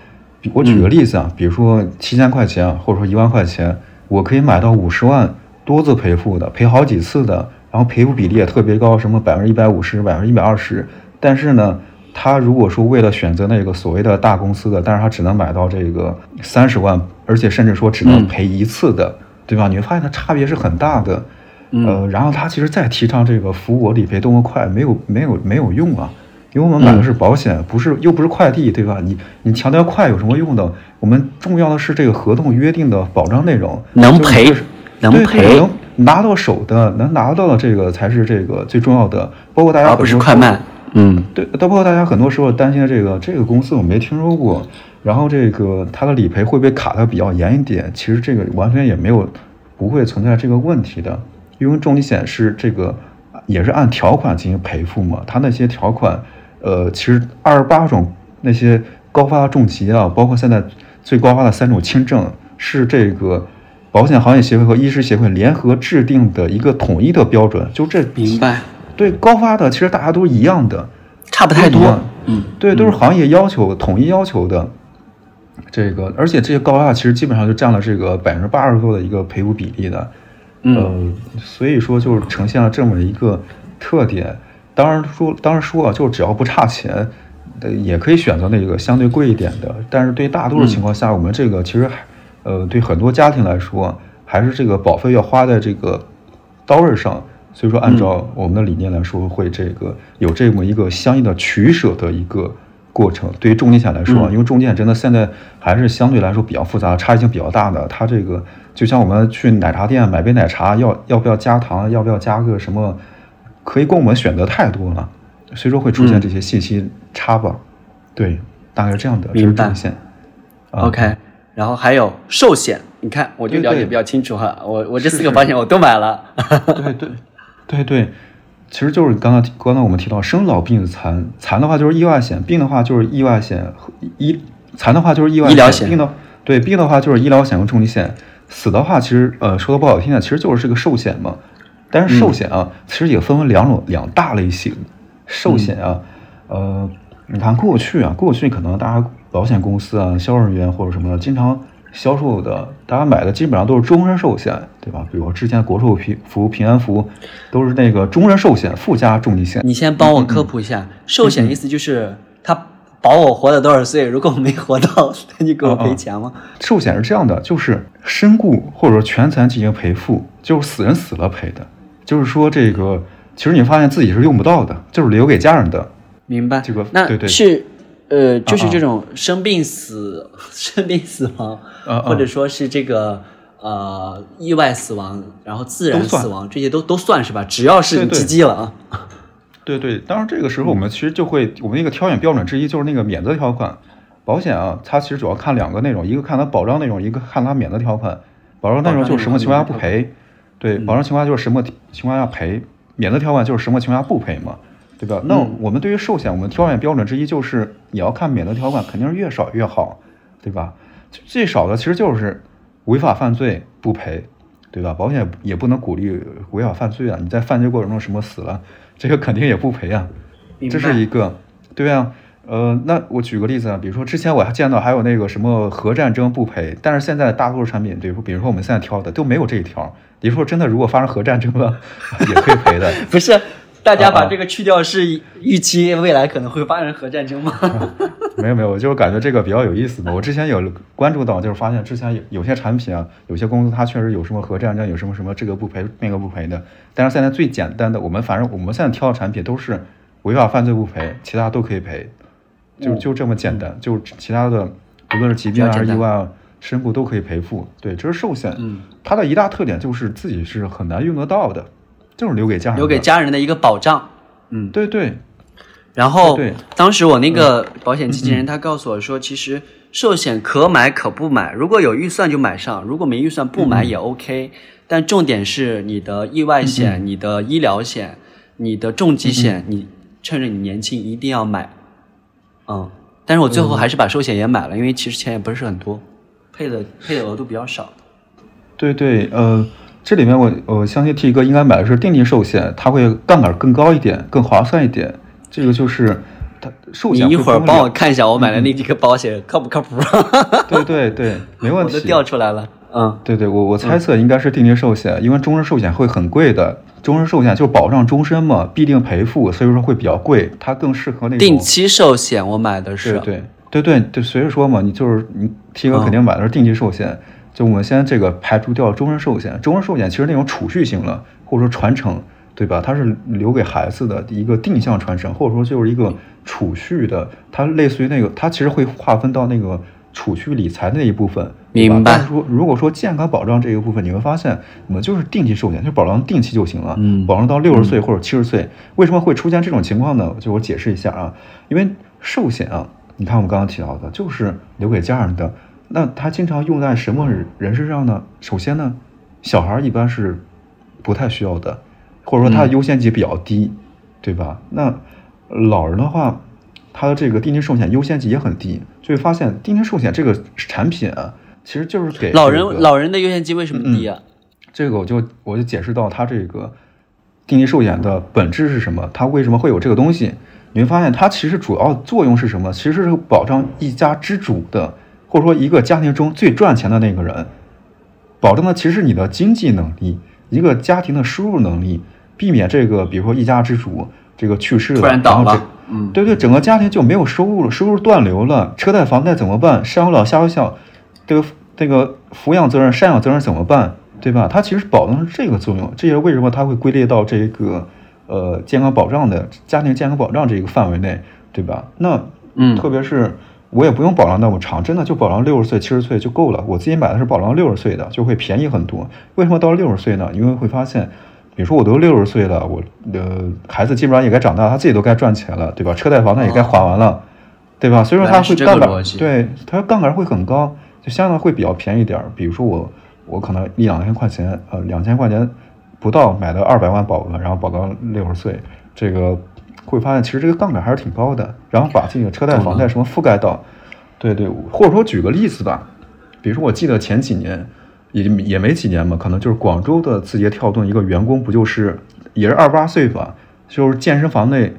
Speaker 2: 我举个例子啊，比如说七千块钱，或者说一万块钱，我可以买到五十万多次赔付的，赔好几次的，然后赔付比例也特别高，什么百分之一百五十、百分之一百二十。但是呢，他如果说为了选择那个所谓的大公司的，但是他只能买到这个三十万，而且甚至说只能
Speaker 1: 嗯
Speaker 2: 赔一次的，对吧？你会发现它差别是很大的。呃，然后他其实再提倡这个服务我理赔多么快，没有没有没有用啊，因为我们买的是保险，不是又不是快递，对吧？你你强调快有什么用呢？我们重要的是这个合同约定的保障内容，
Speaker 1: 能赔能赔
Speaker 2: 能拿到手的，能拿到的这个才是这个最重要的。包括大家
Speaker 1: 不是快慢，嗯，
Speaker 2: 对，包括大家很多时候担心的这个这个公司我没听说过，然后这个它的理赔会不会卡的比较严一点？其实这个完全也没有不会存在这个问题的。因为重疾险是这个，也是按条款进行赔付嘛。它那些条款，呃，其实二十八种那些高发重疾啊，包括现在最高发的三种轻症，是这个保险行业协会和医师协会联合制定的一个统一的标准。就这，
Speaker 1: 明白？
Speaker 2: 对，高发的其实大家都一样的，
Speaker 1: 差不太多。
Speaker 2: 嗯，对，都是行业要求统一要求的。这个，而且这些高发其实基本上就占了这个百分之八十多的一个赔付比例的。
Speaker 1: 嗯，
Speaker 2: 所以说就是呈现了这么一个特点。当然说，当然说啊，就只要不差钱，呃，也可以选择那个相对贵一点的。但是对大多数情况下，我们这个其实还，呃，对很多家庭来说，还是这个保费要花在这个刀刃上。所以说，按照我们的理念来说，会这个有这么一个相应的取舍的一个过程。对于重疾险来说，因为重疾险真的现在还是相对来说比较复杂，差异性比较大的，它这个。就像我们去奶茶店买杯奶茶，要要不要加糖，要不要加个什么，可以供我们选择太多了，所以说会出现这些信息差吧？对，大概是这样的。
Speaker 1: 明白。
Speaker 2: 线。
Speaker 1: OK，然后还有寿险，你看我就了解比较清楚哈。我我这四个保险我都买了。
Speaker 2: 对对对对，其实就是刚刚刚才我们提到生老病残，残的话就是意外险，病的话就是意外险，医残的话就是意外
Speaker 1: 医疗险，
Speaker 2: 病的对病的话就是医疗险和重疾险。死的话，其实呃说的不好听点，其实就是这个寿险嘛。但是寿险啊，其实也分为两种两大类型。寿险啊，呃，你看过去啊，过去可能大家保险公司啊、销售人员或者什么的，经常销售的，大家买的基本上都是终身寿险，对吧？比如之前国寿平福、平安福都是那个终身寿险附加重疾险。
Speaker 1: 你先帮我科普一下，寿险意思就是它。保我活到多少岁？如果我没活到，那你给我赔钱吗？
Speaker 2: 寿险是这样的，就是身故或者说全残进行赔付，就是死人死了赔的。就是说这个，其实你发现自己是用不到的，就是留给家人的。
Speaker 1: 明白。
Speaker 2: 这个
Speaker 1: 那
Speaker 2: 对对
Speaker 1: 是，呃，就是这种生病死、生病死亡，或者说是这个呃意外死亡，然后自然死亡，这些都都算是吧？只要是积积了啊。
Speaker 2: 对对，当然这个时候我们其实就会，我们那个挑选标准之一就是那个免责条款。保险啊，它其实主要看两个内容，一个看它保障内容，一个看它免责条款。保障内容就是什么情况下不赔，对，保障情况下就是什么情况下赔，免责条款就是什么情况下不赔嘛，对吧？那我们对于寿险，我们挑选标准之一就是你要看免责条款，肯定是越少越好，对吧？最少的其实就是违法犯罪不赔，对吧？保险也不能鼓励违法犯罪啊，你在犯罪过程中什么死了。这个肯定也不赔啊，这是一个，对啊，呃，那我举个例子啊，比如说之前我还见到还有那个什么核战争不赔，但是现在大多数产品，比如比如说我们现在挑的都没有这一条。你说真的，如果发生核战争了，也可以赔的。
Speaker 1: 不是，大家把这个去掉，是预期未来可能会发生核战争吗？
Speaker 2: 没有没有，我就是感觉这个比较有意思嘛。我之前有关注到，就是发现之前有有些产品啊，有些公司它确实有什么核战争，有什么什么这个不赔那个不赔的。但是现在最简单的，我们反正我们现在挑的产品都是违法犯罪不赔，其他都可以赔，就就这么简单。就其他的，无论是疾病还是、意外啊、身故都可以赔付。对，这是寿险。
Speaker 1: 嗯，
Speaker 2: 它的一大特点就是自己是很难用得到的，就是留给家人
Speaker 1: 留给家人的一个保障。
Speaker 2: 嗯，对对。
Speaker 1: 然后，当时我那个保险经纪人他告诉我说，其实寿险可买可不买，如果有预算就买上，如果没预算不买也 OK。但重点是你的意外险、你的医疗险、你的重疾险，你趁着你年轻一定要买。嗯，但是我最后还是把寿险也买了，因为其实钱也不是很多，配的配的额度比较少。
Speaker 2: 对对，呃，这里面我我相信 T 哥应该买的是定期寿险，它会杠杆更高一点，更划算一点。这个就是它寿险。
Speaker 1: 你一会儿帮我看一下我买的那几个保险靠不靠谱？
Speaker 2: 对对对，没问题。
Speaker 1: 我都调出来了。嗯，
Speaker 2: 对对，我我猜测应该是定期寿险，因为终身寿险会很贵的。终身寿险就保障终身嘛，必定赔付，所以说会比较贵。它更适合那种
Speaker 1: 定期寿险。我买的是。
Speaker 2: 对对对对对，所以说嘛，你就是你 T 哥肯定买的是定期寿险。就我们先这个排除掉终身寿险，终身寿险其实那种储蓄型的，或者说传承，对吧？它是留给孩子的一个定向传承，或者说就是一个储蓄的，它类似于那个，它其实会划分到那个储蓄理财那一部分。
Speaker 1: 明白
Speaker 2: 但是说，如果说健康保障这一部分，你会发现，我们就是定期寿险，就保障定期就行了，
Speaker 1: 嗯
Speaker 2: 保障到六十岁或者七十岁。为什么会出现这种情况呢？就我解释一下啊，因为寿险啊，你看我们刚刚提到的，就是留给家人的，那它经常用在什么人身上呢？首先呢，小孩儿一般是不太需要的，或者说它的优先级比较低，对吧？那老人的话，他的这个定期寿险优先级也很低，就会发现定期寿险这个产品啊，其实就是给
Speaker 1: 老
Speaker 2: 这个
Speaker 1: 人老人的优先级为什么低啊？
Speaker 2: 这个我就我就解释到它这个定期寿险的本质是什么，它为什么会有这个东西？你会发现它其实主要作用是什么？其实是保障一家之主的，或者说一个家庭中最赚钱的那个人，保证的其实是你的经济能力，一个家庭的收入能力，避免这个比如说一家之主这个去世了，
Speaker 1: 突然
Speaker 2: 后
Speaker 1: 嗯，
Speaker 2: 对对，整个家庭就没有收入了，收入断流了，车贷、房贷怎么办？上有老下有小，这个这个抚养责任、赡养责任怎么办？对吧？它其实保证是这个作用，这也是为什么它会归类到这个呃健康保障的家庭健康保障这个范围内，对吧？那
Speaker 1: 嗯
Speaker 2: 特别是我也不用保障那么长，真的就保障六十岁、七十岁就够了。我自己买的是保障六十岁的，就会便宜很多。为什么到六十岁呢？因为会发现，比如说我都六十岁了，我的孩子基本上也该长大，他自己都该赚钱了，对吧？车贷、房贷也该还完了，对吧？所以说它
Speaker 1: 原来是这个
Speaker 2: 会杠杆对他杠杆会很高，就相对会比较便宜点儿。比如说我我可能一两千块钱，呃，两千块钱不到买的二百万保额，然后保到六十岁，这个会发现其实这个杠杆还是挺高的，然后把这个车贷、房贷什么覆盖到，对对，或者说举个例子吧，比如说我记得前几年也也没几年嘛，可能就是广州的字节跳动一个员工，不就是也是二十八岁吧，就是健身房内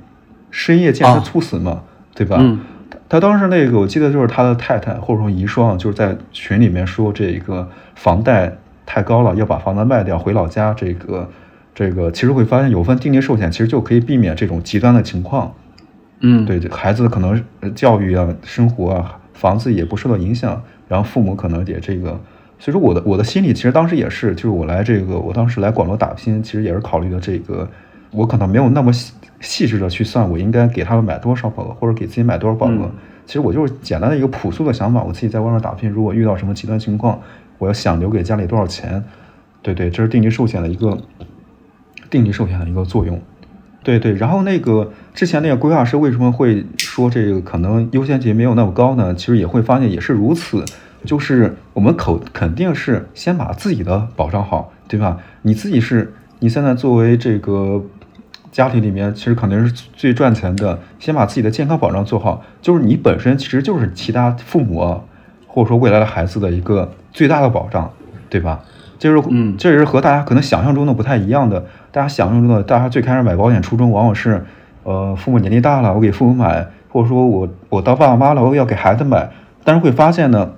Speaker 2: 深夜健身
Speaker 1: 啊
Speaker 2: 猝死嘛，对吧？
Speaker 1: 嗯
Speaker 2: 他当时那个，我记得就是他的太太或者说遗孀，就是在群里面说这个房贷太高了，要把房子卖掉回老家。这个这个其实会发现有份定期寿险，其实就可以避免这种极端的情况。
Speaker 1: 嗯，
Speaker 2: 对，孩子可能呃教育啊、生活啊、房子也不受到影响，然后父母可能也这个。所以说我的我的心里其实当时也是，就是我来这个，我当时来广州打拼，其实也是考虑的这个，我可能没有那么细细致的去算我应该给他们买多少保额，或者给自己买多少保额。
Speaker 1: 嗯
Speaker 2: 其实我就是简单的一个朴素的想法，我自己在外面打拼，如果遇到什么极端情况，我要想留给家里多少钱，对对，这是定期寿险的一个定期寿险的一个作用。对对，然后那个之前那个规划师为什么会说这个可能优先级没有那么高呢？其实也会发现也是如此，就是我们口肯定是先把自己的保障好，对吧？你自己是你现在作为这个家庭里面，其实肯定是最赚钱的，先把自己的健康保障做好，就是你本身其实就是其他父母，或者说未来的孩子的一个最大的保障，对吧？这是
Speaker 1: 嗯
Speaker 2: 这也是和大家可能想象中的不太一样的。大家想象中的，大家最开始买保险初衷往往是，呃，父母年龄大了，我给父母买，或者说我我当爸爸妈妈了，我要给孩子买。但是会发现呢，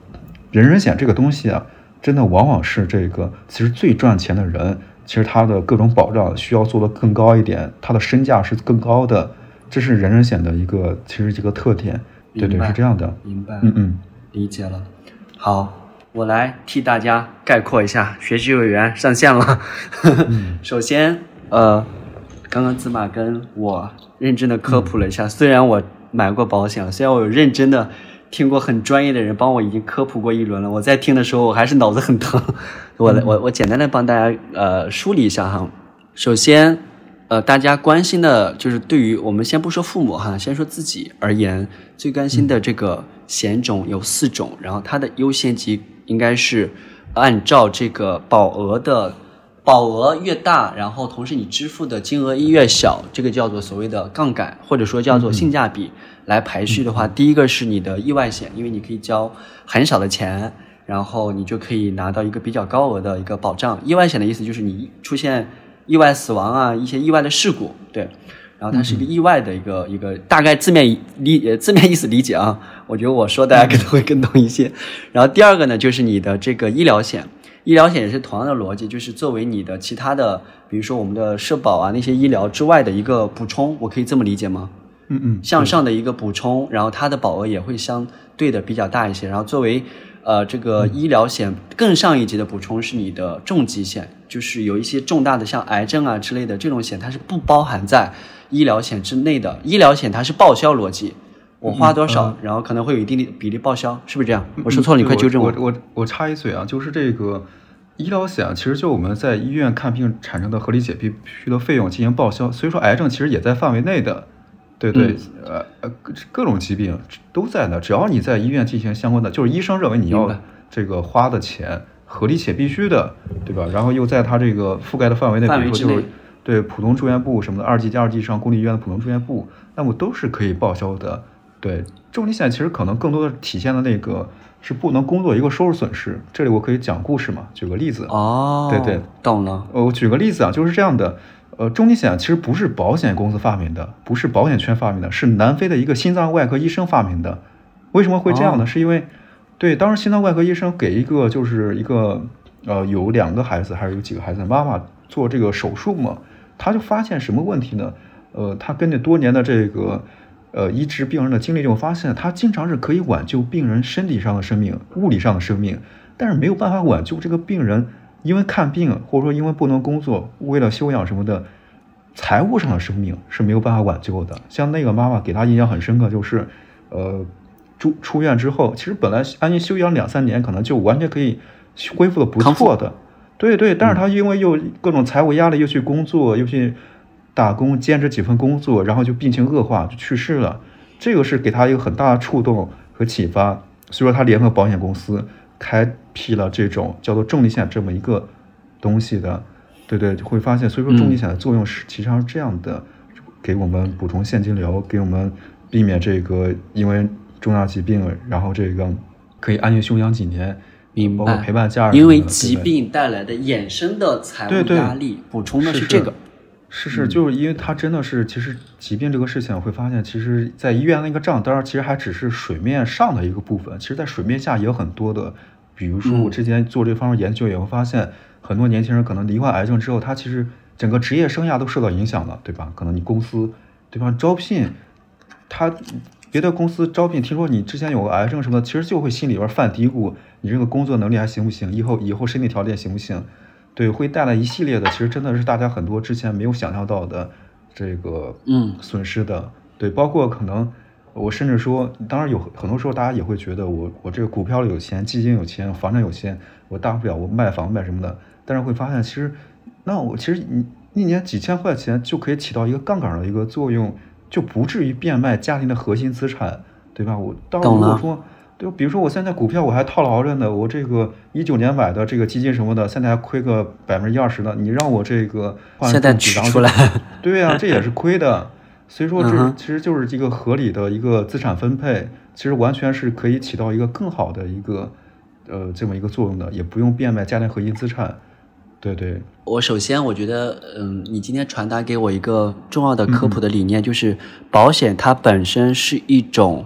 Speaker 2: 人人险这个东西啊，真的往往是这个其实最赚钱的人，其实他的各种保障需要做得更高一点，他的身价是更高的，这是人人险的一个其实一个特点。对对，是这样的。
Speaker 1: 明白，
Speaker 2: 嗯嗯。
Speaker 1: 理解了。好，我来替大家概括一下，学习委员上线了。首先，呃，刚刚子马跟我认真的科普了一下，虽然我买过保险，虽然我有认真的听过很专业的人帮我已经科普过一轮了，我在听的时候我还是脑子很疼。我来，我我简单的帮大家呃梳理一下哈。首先，呃，大家关心的就是对于我们先不说父母哈，先说自己而言，最关心的这个险种有四种，然后它的优先级应该是按照这个保额的保额越大，然后同时你支付的金额越小，这个叫做所谓的杠杆，或者说叫做性价比来排序的话，第一个是你的意外险，因为你可以交很少的钱。然后你就可以拿到一个比较高额的一个保障。意外险的意思就是你出现意外死亡啊，一些意外的事故，对。然后它是一个意外的一个、一个大概字面理呃字面意思理解啊，我觉得我说大家可能会更懂一些。然后第二个呢，就是你的这个医疗险，医疗险也是同样的逻辑，就是作为你的其他的，比如说我们的社保啊那些医疗之外的一个补充，我可以这么理解吗？
Speaker 2: 嗯嗯，
Speaker 1: 向上的一个补充，然后它的保额也会相对的比较大一些。然后作为呃，这个医疗险更上一级的补充是你的重疾险，就是有一些重大的像癌症啊之类的这种险，它是不包含在医疗险之内的。医疗险它是报销逻辑，我花多少，然后可能会有一定的比例报销，是不是这样？我说错了，你快纠正
Speaker 2: 我。我我我插一嘴啊，就是这个医疗险，其实就我们在医院看病产生的合理且必须的费用进行报销，所以说癌症其实也在范围内的。对对，呃呃，各种疾病都在那，只要你在医院进行相关的，就是医生认为你要这个花的钱合理且必须的，对吧？然后又在他这个覆盖的范围内，比如说就是对普通住院部什么的，二级、二级以上公立医院的普通住院部，那么都是可以报销的。对，重疾险其实可能更多的体现的那个是不能工作一个收入损失。这里我可以讲故事嘛？举个例子
Speaker 1: 哦，
Speaker 2: 对对，
Speaker 1: 懂了。
Speaker 2: 我举个例子啊，就是这样的。呃，重疾险其实不是保险公司发明的，不是保险圈发明的，是南非的一个心脏外科医生发明的。为什么会这样呢？是因为，对，当时心脏外科医生给一个就是一个呃有两个孩子还是有几个孩子的妈妈做这个手术嘛，他就发现什么问题呢？呃，他根据多年的这个呃医治病人的经历，就发现他经常是可以挽救病人身体上的生命、物理上的生命，但是没有办法挽救这个病人。因为看病，或者说因为不能工作，为了休养什么的，财务上的生命是没有办法挽救的。像那个妈妈给他印象很深刻，就是，呃，住出院之后，其实本来安心休养两三年，可能就完全可以恢复的不错的。对对，但是他因为又各种财务压力，又去工作，又去打工，兼职几份工作，然后就病情恶化，就去世了。这个是给他一个很大的触动和启发，所以说他联合保险公司。开辟了这种叫做重疾险这么一个东西的，对对，会发现，所以说重疾险的作用是其实上是这样的，给我们补充现金流，给我们避免这个因为重大疾病，然后这个可以安心休养几年，包括陪伴家人，
Speaker 1: 因为疾病带来的衍生的财务压力，补充的
Speaker 2: 是
Speaker 1: 这个。
Speaker 2: 是是，就是因为他真的是，其实疾病这个事情会发现，其实，在医院那个账单，其实还只是水面上的一个部分，其实，在水面下也有很多的，比如说我之前做这方面研究，也会发现，很多年轻人可能罹患癌症之后，他其实整个职业生涯都受到影响了，对吧？可能你公司对吧招聘，他别的公司招聘，听说你之前有个癌症什么的，其实就会心里边犯嘀咕，你这个工作能力还行不行？以后以后身体条件行不行？对，会带来一系列的，其实真的是大家很多之前没有想象到的这个
Speaker 1: 嗯
Speaker 2: 损失的。对，包括可能我甚至说，当然有很多时候大家也会觉得我我这个股票里有钱，基金有钱，房产有钱，我大不了我卖房卖什么的。但是会发现，其实那我其实你一年几千块钱就可以起到一个杠杆的一个作用，就不至于变卖家庭的核心资产，对吧？我当然如果说。对，比如说我现在股票我还套牢着呢，我这个一九年买的这个基金什么的，现在还亏个百分之一二十呢。你让我这个
Speaker 1: 现在取出来，
Speaker 2: 对呀，这也是亏的。所以说，这其实就是一个合理的一个资产分配，其实完全是可以起到一个更好的一个呃这么一个作用的，也不用变卖家庭核心资产。对对，
Speaker 1: 我首先我觉得，嗯，你今天传达给我一个重要的科普的理念，就是保险它本身是一种。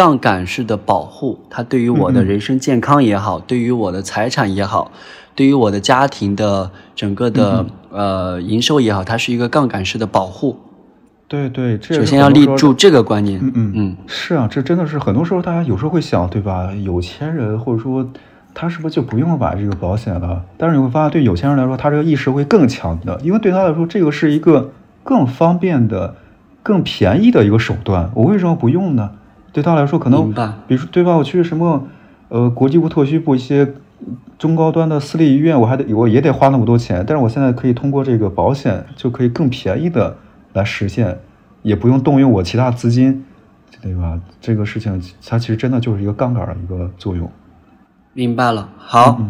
Speaker 1: 杠杆式的保护，它对于我的人身健康也好，对于我的财产也好，对于我的家庭的整个的呃营收也好，它是一个杠杆式的保护。
Speaker 2: 对对，这
Speaker 1: 首先要立住这个观念。
Speaker 2: 嗯嗯嗯，是啊，这真的是很多时候大家有时候会想，对吧？有钱人或者说他是不是就不用买这个保险了？但是你会发现，对有钱人来说，他这个意识会更强的，因为对他来说，这个是一个更方便的、更便宜的一个手段。我为什么不用呢？对他来说，可能比如说，对吧？我去什么，呃，国际部、特需部一些中高端的私立医院，我还得我也得花那么多钱。但是我现在可以通过这个保险，就可以更便宜的来实现，也不用动用我其他资金，对吧？这个事情它其实真的就是一个杠杆的一个作用。
Speaker 1: 明白了，好，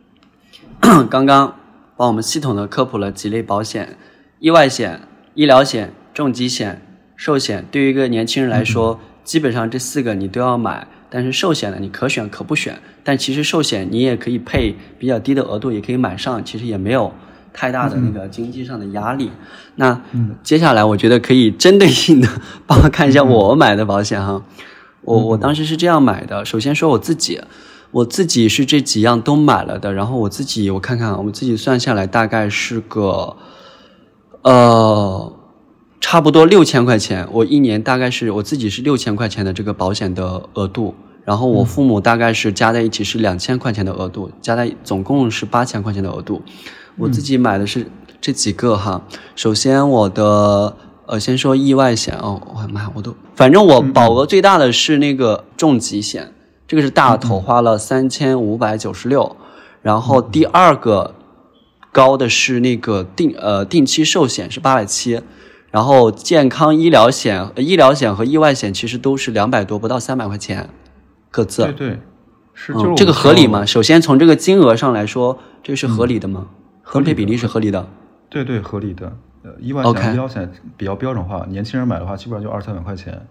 Speaker 1: 刚刚帮我们系统的科普了几类保险：意外险、医疗险、重疾险、寿险。对于一个年轻人来说，基本上这四个你都要买，但是寿险呢，你可选可不选。但其实寿险你也可以配比较低的额度，也可以买上，其实也没有太大的那个经济上的压力。那接下来我觉得可以针对性的帮我看一下我买的保险哈。我我当时是这样买的，首先说我自己，我自己是这几样都买了的。然后我自己我看看，我自己算下来大概是个，呃。差不多六千块钱，我一年大概是我自己是六千块钱的这个保险的额度，然后我父母大概是加在一起是两千块钱的额度，加在总共是八千块钱的额度。我自己买的是这几个哈。首先我的呃，先说意外险哦，我的妈，我都反正我保额最大的是那个重疾险，这个是大头，花了三千五百九十六。然后第二个高的是那个定呃定期寿险是八百七。然后健康医疗险、医疗险和意外险其实都是两百多，不到三百块钱。各自
Speaker 2: 对对，是就是
Speaker 1: 这个合理吗？首先从这个金额上来说，这个是合理的吗？分配比例是合理的。
Speaker 2: 对对，合理的。呃，意外险、医疗险比较标准化，年轻人买的话，基本上就二三百块钱。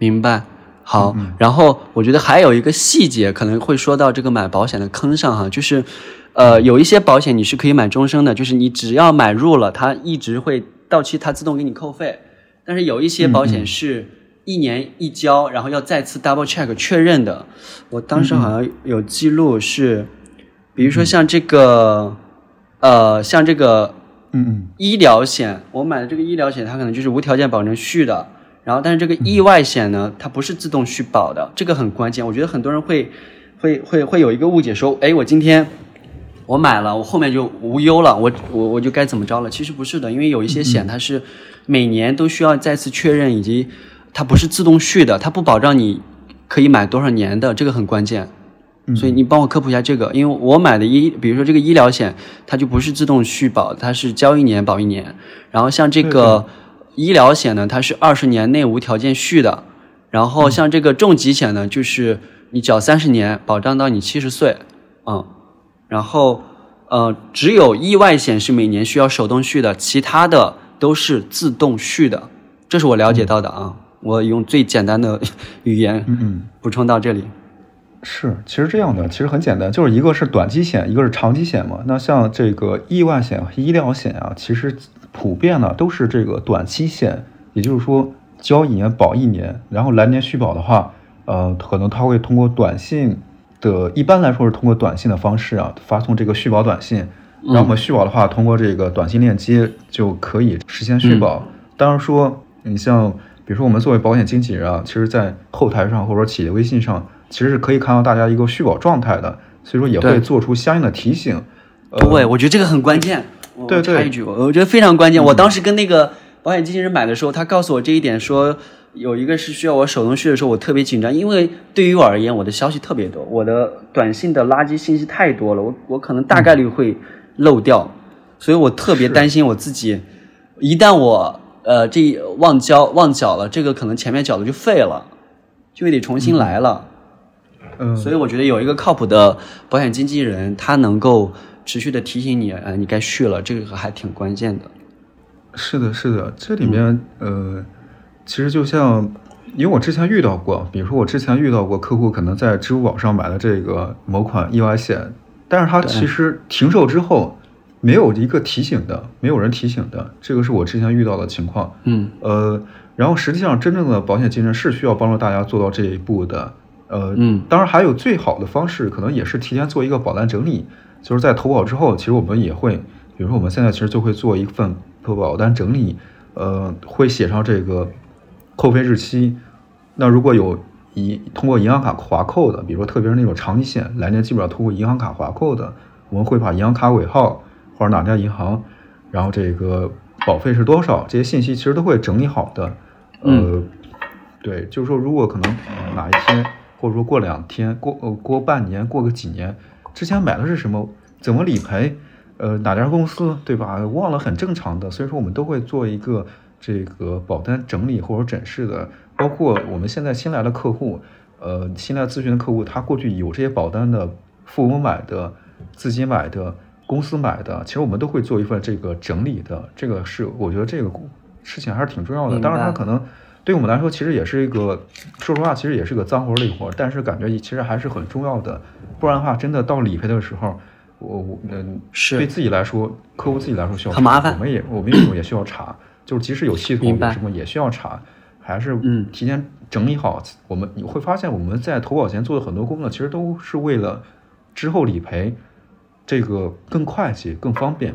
Speaker 1: 明白。好，然后我觉得还有一个细节可能会说到这个买保险的坑上哈，就是，呃，有一些保险你是可以买终身的，就是你只要买入了，它一直会到期，它自动给你扣费。但是有一些保险是。一年一交，然后要再次 double check 确认的。我当时好像有记录是，比如说像这个，呃，像这个，
Speaker 2: 嗯嗯，
Speaker 1: 医疗险，我买的这个医疗险，它可能就是无条件保证续的。然后，但是这个意外险呢，它不是自动续保的，这个很关键。我觉得很多人会，会会会有一个误解，说，哎，我今天我买了，我后面就无忧了，我我我就该怎么着了？其实不是的，因为有一些险它是每年都需要再次确认以及。它不是自动续的，它不保障你可以买多少年的，这个很关键。所以你帮我科普一下这个，因为我买的医，比如说这个医疗险，它就不是自动续保，它是交一年保一年。然后像这个医疗险呢，它是二十年内无条件续的。然后像这个重疾险呢，就是你缴三十年，保障到你七十岁。嗯，然后呃，只有意外险是每年需要手动续的，其他的都是自动续的。这是我了解到的啊。我用最简单的语言，
Speaker 2: 嗯嗯，
Speaker 1: 补充到这里。
Speaker 2: 是，其实这样的，其实很简单，就是一个是短期险，一个是长期险嘛。那像这个意外险、医疗险啊，其实普遍呢都是这个短期险，也就是说交一年保一年，然后来年续保的话，呃，可能他会通过短信的，一般来说是通过短信的方式啊，发送这个续保短信，然后我们续保的话，通过这个短信链接就可以实现续保。当然说，你像。比如说，我们作为保险经纪人啊，其实，在后台上或者说企业微信上，其实是可以看到大家一个续保状态的，所以说也会做出相应的提醒。
Speaker 1: 对，我觉得这个很关键。
Speaker 2: 对对。
Speaker 1: 插一句，我觉得非常关键。我当时跟那个保险经纪人买的时候，他告诉我这一点，说有一个是需要我手动续的时候，我特别紧张，因为对于我而言，我的消息特别多，我的短信的垃圾信息太多了，我我可能大概率会漏掉，所以我特别担心我自己，一旦我。呃，这忘交忘缴了，这个可能前面缴的就废了，就得重新来了。
Speaker 2: 嗯，
Speaker 1: 所以我觉得有一个靠谱的保险经纪人，他能够持续的提醒你，呃，你该续了，这个还挺关键的。
Speaker 2: 是的，是的，这里面呃，其实就像，因为我之前遇到过，比如说我之前遇到过客户可能在支付宝上买了这个某款意外险，但是他其实停售之后。没有一个提醒的，没有人提醒的，这个是我之前遇到的情况。
Speaker 1: 嗯，
Speaker 2: 呃，然后实际上真正的保险经纪人是需要帮助大家做到这一步的。呃，
Speaker 1: 嗯，
Speaker 2: 当然还有最好的方式，可能也是提前做一个保单整理，就是在投保之后，其实我们也会，比如说我们现在其实就会做一份投保单整理，呃，会写上这个扣费日期。那如果有银通过银行卡划扣的，比如说特别是那种长期险，来年基本上通过银行卡划扣的，我们会把银行卡尾号。或者哪家银行，然后这个保费是多少？这些信息其实都会整理好的。呃，对，就是说，如果可能哪一天，或者说过两天，过呃过半年，过个几年，之前买的是什么？怎么理赔？呃，哪家公司，对吧？忘了很正常的。所以说，我们都会做一个这个保单整理或者诊视的。包括我们现在新来的客户，呃，新来咨询的客户，他过去有这些保单的，父母买的，自己买的。公司买的，其实我们都会做一份这个整理的，这个是我觉得这个事情还是挺重要的。当然，它可能对我们来说，其实也是一个，说实话，其实也是个脏活累活，但是感觉其实还是很重要的。不然的话，真的到理赔的时候，我我嗯，
Speaker 1: 是
Speaker 2: 对自己来说，客户自己来说需要
Speaker 1: 很麻烦，
Speaker 2: 我们也我们有时候也需要查，就是即使有系统什么也需要查，还是
Speaker 1: 嗯
Speaker 2: 提前整理好。我们你会发现，我们在投保前做的很多工作，其实都是为了之后理赔。这个更快捷、更方便。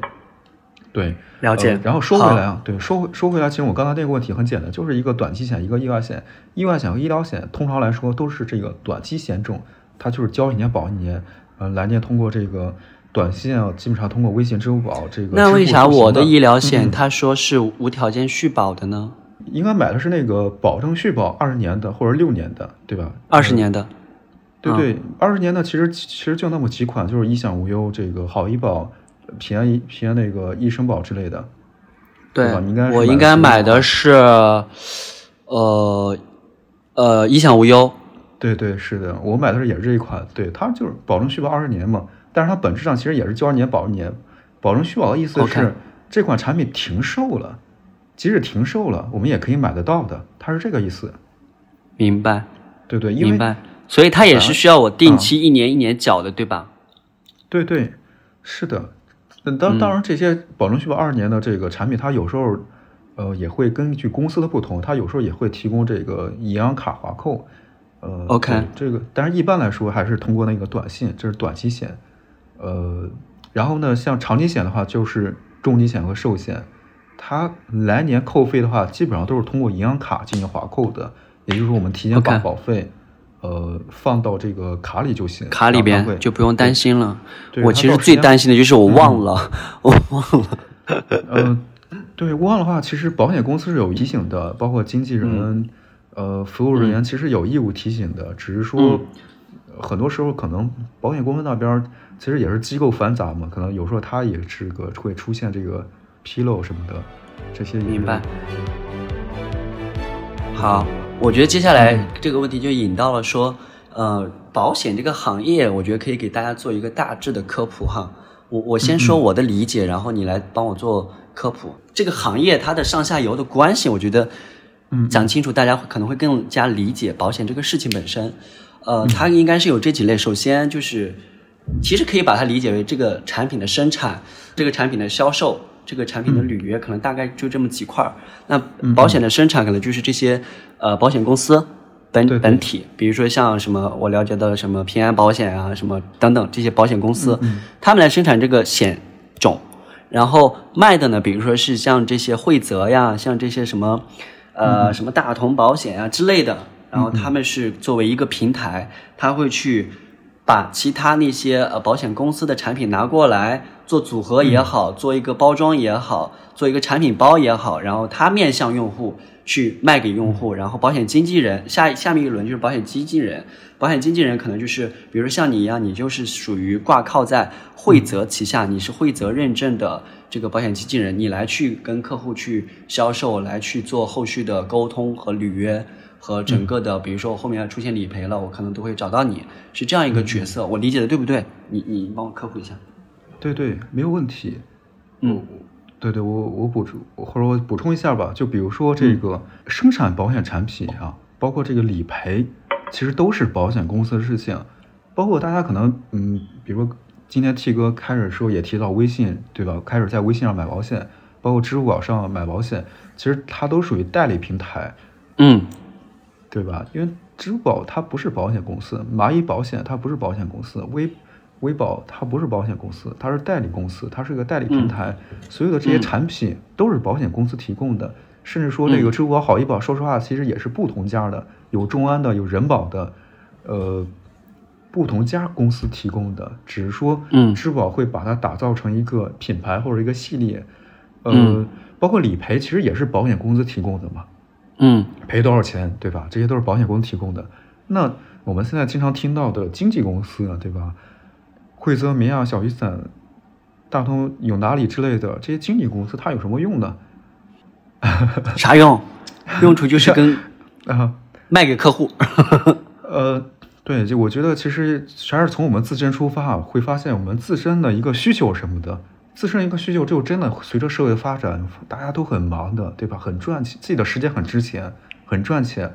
Speaker 2: 对，
Speaker 1: 了解。
Speaker 2: 然后说回来啊，对，说回说回来，其实我刚才那个问题很简单，就是一个短期险，一个意外险。意外险和医疗险通常来说都是这个短期险种，它就是交一年保一年。呃，来年通过这个短信啊，基本上通过微信、支付宝这个。
Speaker 1: 那为啥我的医疗险他说是无条件续保的呢？
Speaker 2: 应该买的是那个保证续保二十年的或者六年的，对吧？
Speaker 1: 二十年的。
Speaker 2: 对对，二十年的其实其实就那么几款，就是一享无忧、这个好医保、平安平安那个医生保之类的。
Speaker 1: 对，
Speaker 2: 应该
Speaker 1: 我应该买的是，呃呃，一享无忧。
Speaker 2: 对对是的，我买的是也是这一款，对，它就是保证续保二十年嘛，但是它本质上其实也是交二年保一年。保证续保的意思是这款产品停售了，即使停售了，我们也可以买得到的，它是这个意思。
Speaker 1: 明白。
Speaker 2: 对对，
Speaker 1: 明白。所以它也是需要我定期一年一年缴的，对吧？
Speaker 2: 对对，是的。那当当然，这些保证续保二十年的这个产品，它有时候呃也会根据公司的不同，它有时候也会提供这个银行卡划扣。呃
Speaker 1: ，OK，
Speaker 2: 这个但是一般来说还是通过那个短信，这是短期险。呃，然后呢，像长期险的话，就是重疾险和寿险，它来年扣费的话，基本上都是通过银行卡进行划扣的，也就是说我们提前把保费。呃，放到这个卡里就行，
Speaker 1: 卡里边就不用担心了。我其实最担心的就是我忘了，我忘了。
Speaker 2: 呃，对，忘了话，其实保险公司是有提醒的，包括经纪人、呃，服务人员其实有义务提醒的。只是说，很多时候可能保险公司那边其实也是机构繁杂嘛，可能有时候它也是个会出现这个纰漏什么的，这些
Speaker 1: 明白。好。我觉得接下来这个问题就引到了说，呃，保险这个行业，我觉得可以给大家做一个大致的科普哈。我我先说我的理解，然后你来帮我做科普。这个行业它的上下游的关系，我觉得，嗯，讲清楚，大家可能会更加理解保险这个事情本身。呃，它应该是有这几类，首先就是，其实可以把它理解为这个产品的生产，这个产品的销售。这个产品的履约可能大概就这么几块儿，那保险的生产可能就是这些呃保险公司本本体，比如说像什么我了解到的什么平安保险啊什么等等这些保险公司，他们来生产这个险种，然后卖的呢，比如说是像这些惠泽呀，像这些什么呃什么大同保险啊之类的，然后他们是作为一个平台，他会去。把其他那些呃保险公司的产品拿过来做组合也好，做一个包装也好，做一个产品包也好，然后他面向用户去卖给用户，然后保险经纪人下下面一轮就是保险经纪人，保险经纪人可能就是比如说像你一样，你就是属于挂靠在惠泽旗下，你是惠泽认证的这个保险经纪人，你来去跟客户去销售，来去做后续的沟通和履约。和整个的，比如说我后面要出现理赔了，我可能都会找到你，是这样一个角色，我理解的对不对？你你帮我科普一下。
Speaker 2: 对对，没有问题。嗯，对对，我我补充或者我补充一下吧，就比如说这个生产保险产品啊，包括这个理赔，其实都是保险公司的事情。包括大家可能嗯，比如说今天 T 哥开始的时候也提到微信，对吧？开始在微信上买保险，包括支付宝上买保险，其实它都属于代理平台。
Speaker 1: 嗯。
Speaker 2: 对吧？因为支付宝它不是保险公司，蚂蚁保险它不是保险公司，微微保它不是保险公司，它是代理公司，它是一个代理平台，所有的这些产品都是保险公司提供的。甚至说那个支付宝好医保，说实话其实也是不同家的，有众安的，有人保的，呃，不同家公司提供的，只是说，
Speaker 1: 嗯，
Speaker 2: 支付宝会把它打造成一个品牌或者一个系列，呃，包括理赔其实也是保险公司提供的嘛。
Speaker 1: 嗯，
Speaker 2: 赔多少钱，对吧？这些都是保险公司提供的。那我们现在经常听到的经纪公司，对吧？惠泽、明亚、小雨伞、大通、永达里之类的这些经纪公司，它有什么用呢？
Speaker 1: 啥用？用处就是跟 啊卖给客户。
Speaker 2: 呃，对，就我觉得其实还是从我们自身出发，会发现我们自身的一个需求什么的。自身一个需求，就真的随着社会的发展，大家都很忙的，对吧？很赚钱，自己的时间很值钱，很赚钱。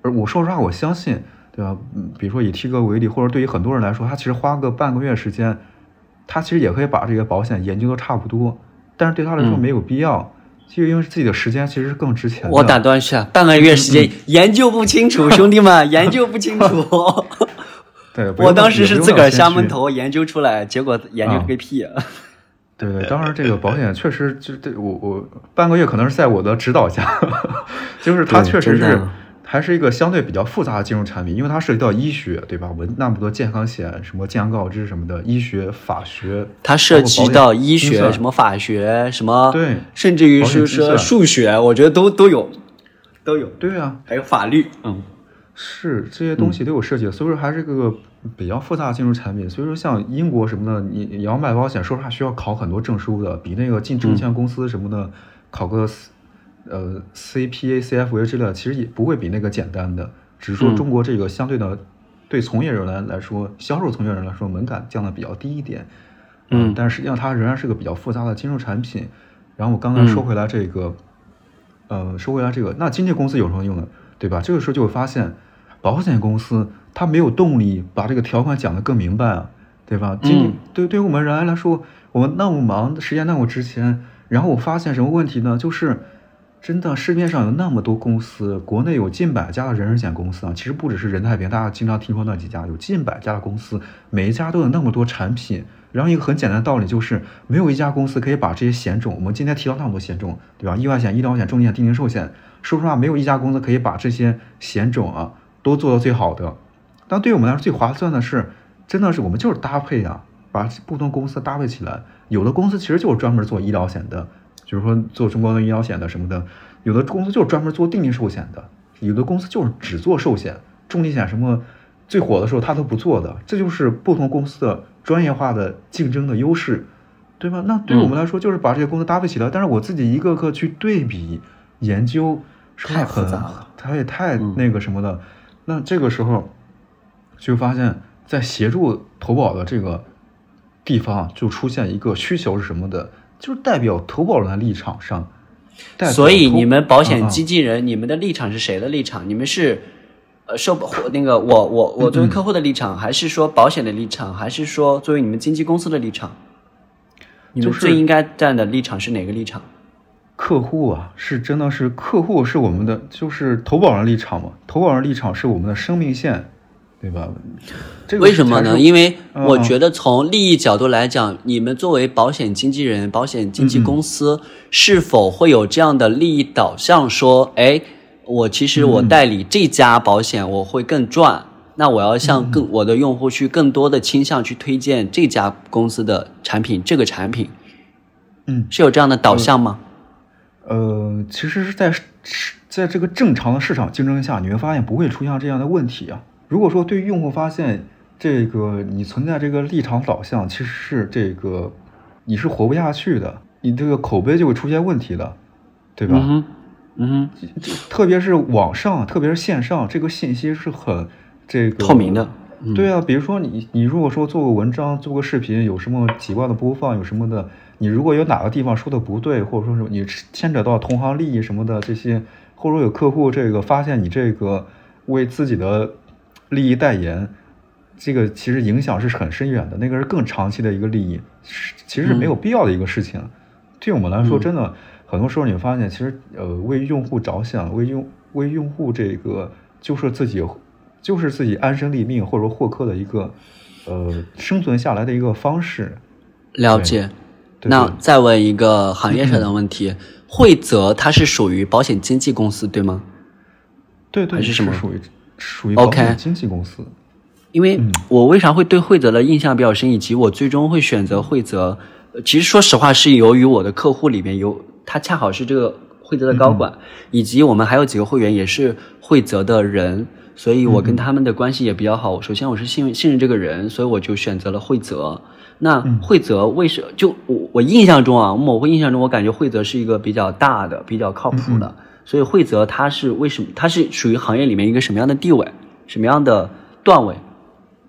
Speaker 2: 而我说实话，我相信，对吧？嗯，比如说以 T 哥为例，或者对于很多人来说，他其实花个半个月时间，他其实也可以把这个保险研究的差不多。但是对他来说没有必要，就因为自己的时间其实是更值钱的。
Speaker 1: 我打断一下，半个月时间研究不清楚，兄弟们 研究不清楚。
Speaker 2: 对，
Speaker 1: 我当时是自个儿瞎闷头研究出来，结果研究个屁。
Speaker 2: 对对，当然这个保险确实就对我我半个月可能是在我的指导下，就是它确实是还是一个相对比较复杂的金融产品，因为它涉及到医学，对吧？文那么多健康险、什么健康告知什么的，医学、法学，
Speaker 1: 它涉及到医学、什么法学、什么，
Speaker 2: 对
Speaker 1: 甚至于是说数学，我觉得都都有，都有，
Speaker 2: 对啊，
Speaker 1: 还有法律，嗯，
Speaker 2: 是这些东西都有涉及的，所以说还是个比较复杂的金融产品。所以说像英国什么的，你你要卖保险，说实话需要考很多证书的，比那个进证券公司什么的、考个呃 CPA、CFA 之类的，其实也不会比那个简单的。只是说
Speaker 1: 嗯
Speaker 2: 中国这个相对的对从业人员来说，销售从业人员来说门槛降的比较低一点。
Speaker 1: 嗯
Speaker 2: 但实际上它仍然是个比较复杂的金融产品。然后我刚才说回来这个，呃，说回来这个，那经纪公司有什么用呢？对吧？这个时候就会发现，保险公司它没有动力把这个条款讲得更明白啊，对吧？经纪
Speaker 1: 嗯
Speaker 2: 对对于我们人来说，我们那么忙，时间那么值钱，然后我发现什么问题呢？就是真的市面上有那么多公司，国内有近百家的人身险公司啊，其实不只是人太平，大家经常听说那几家，有近百家的公司，每一家都有那么多产品。然后一个很简单的道理就是，没有一家公司可以把这些险种，我们今天提到那么多险种，对吧？意外险、医疗险、重疾险、定期寿险，说实话，没有一家公司可以把这些险种啊都做到最好的。但对于我们来说，最划算的是，真的是我们就是搭配啊，把不同公司搭配起来。有的公司其实就是专门做医疗险的，比如说做中国的医疗险的什么的；有的公司就是专门做定期寿险的；有的公司就是只做寿险、重疾险什么最火的时候他都不做的。这就是不同公司的专业化的竞争的优势，对吧？那对我们来说，就是把这些公司搭配起来。但是我自己一个个去对比研究，是
Speaker 1: 太
Speaker 2: 很
Speaker 1: 复杂了
Speaker 2: 它也太
Speaker 1: 嗯
Speaker 2: 那个什么的。那这个时候就发现，在协助投保的这个地方，就出现一个需求是什么的，就是代表投保人的立场上。
Speaker 1: 所以你们保险经纪人，你们的立场是谁的立场？你们是呃受保那个我我我作为客户的立场，还是说保险的立场，还是说作为你们经纪公司的立场？你们最应该站的立场是哪个立场？
Speaker 2: 客户啊，是真的是客户是我们的，就是投保人立场嘛，投保人立场是我们的生命线，对吧？这个
Speaker 1: 为什么呢？因为
Speaker 2: 嗯
Speaker 1: 我觉得从利益角度来讲，你们作为保险经纪人、保险经纪公司，是否会有这样的利益导向？说，哎，我其实我代理这家保险，我会更赚。那我要向更我的用户去更多的倾向去推荐这家公司的产品，这个产品
Speaker 2: 嗯
Speaker 1: 是有这样的导向吗？
Speaker 2: 呃，其实是在市在这个正常的市场竞争下，你会发现不会出现这样的问题啊。如果说对于用户发现这个你存在这个立场导向，其实是这个你是活不下去的，你这个口碑就会出现问题的，对吧？
Speaker 1: 嗯哼，嗯哼，
Speaker 2: 这特别是网上，特别是线上，这个信息是很这个
Speaker 1: 透明的。嗯
Speaker 2: 对啊，比如说你你如果说做个文章、做个视频，有什么几万的播放，有什么的，你如果有哪个地方说的不对，或者说是你牵扯到同行利益什么的这些，或者说有客户这个发现你这个为自己的利益代言，这个其实影响是很深远的，那个是更长期的一个利益，是其实是没有必要的一个事情。对我们来说，
Speaker 1: 嗯
Speaker 2: 真的很多时候你会发现，其实呃为用户着想，为用为用户这个就是自己就是自己安身立命或者说获客的一个呃生存下来的一个方式。
Speaker 1: 了解。那再问一个行业上的问题，惠泽它是属于保险经纪公司对吗？
Speaker 2: 对对，
Speaker 1: 还是什么
Speaker 2: 属于属于保险经纪公司。
Speaker 1: 因为
Speaker 2: 嗯
Speaker 1: 我为啥会对惠泽的印象比较深，以及我最终会选择惠泽，呃其实说实话是由于我的客户里面有他恰好是这个惠泽的高管，以及我们还有几个会员也是惠泽的人，所以我跟他们的关系也比较好。首先我是信信任这个人，所以我就选择了惠泽。那惠泽为什就我我印象中啊，我会印象中我感觉惠泽是一个比较大的、比较靠谱的，所以惠泽它是为什么它是属于行业里面一个什么样的地位，什么样的段位？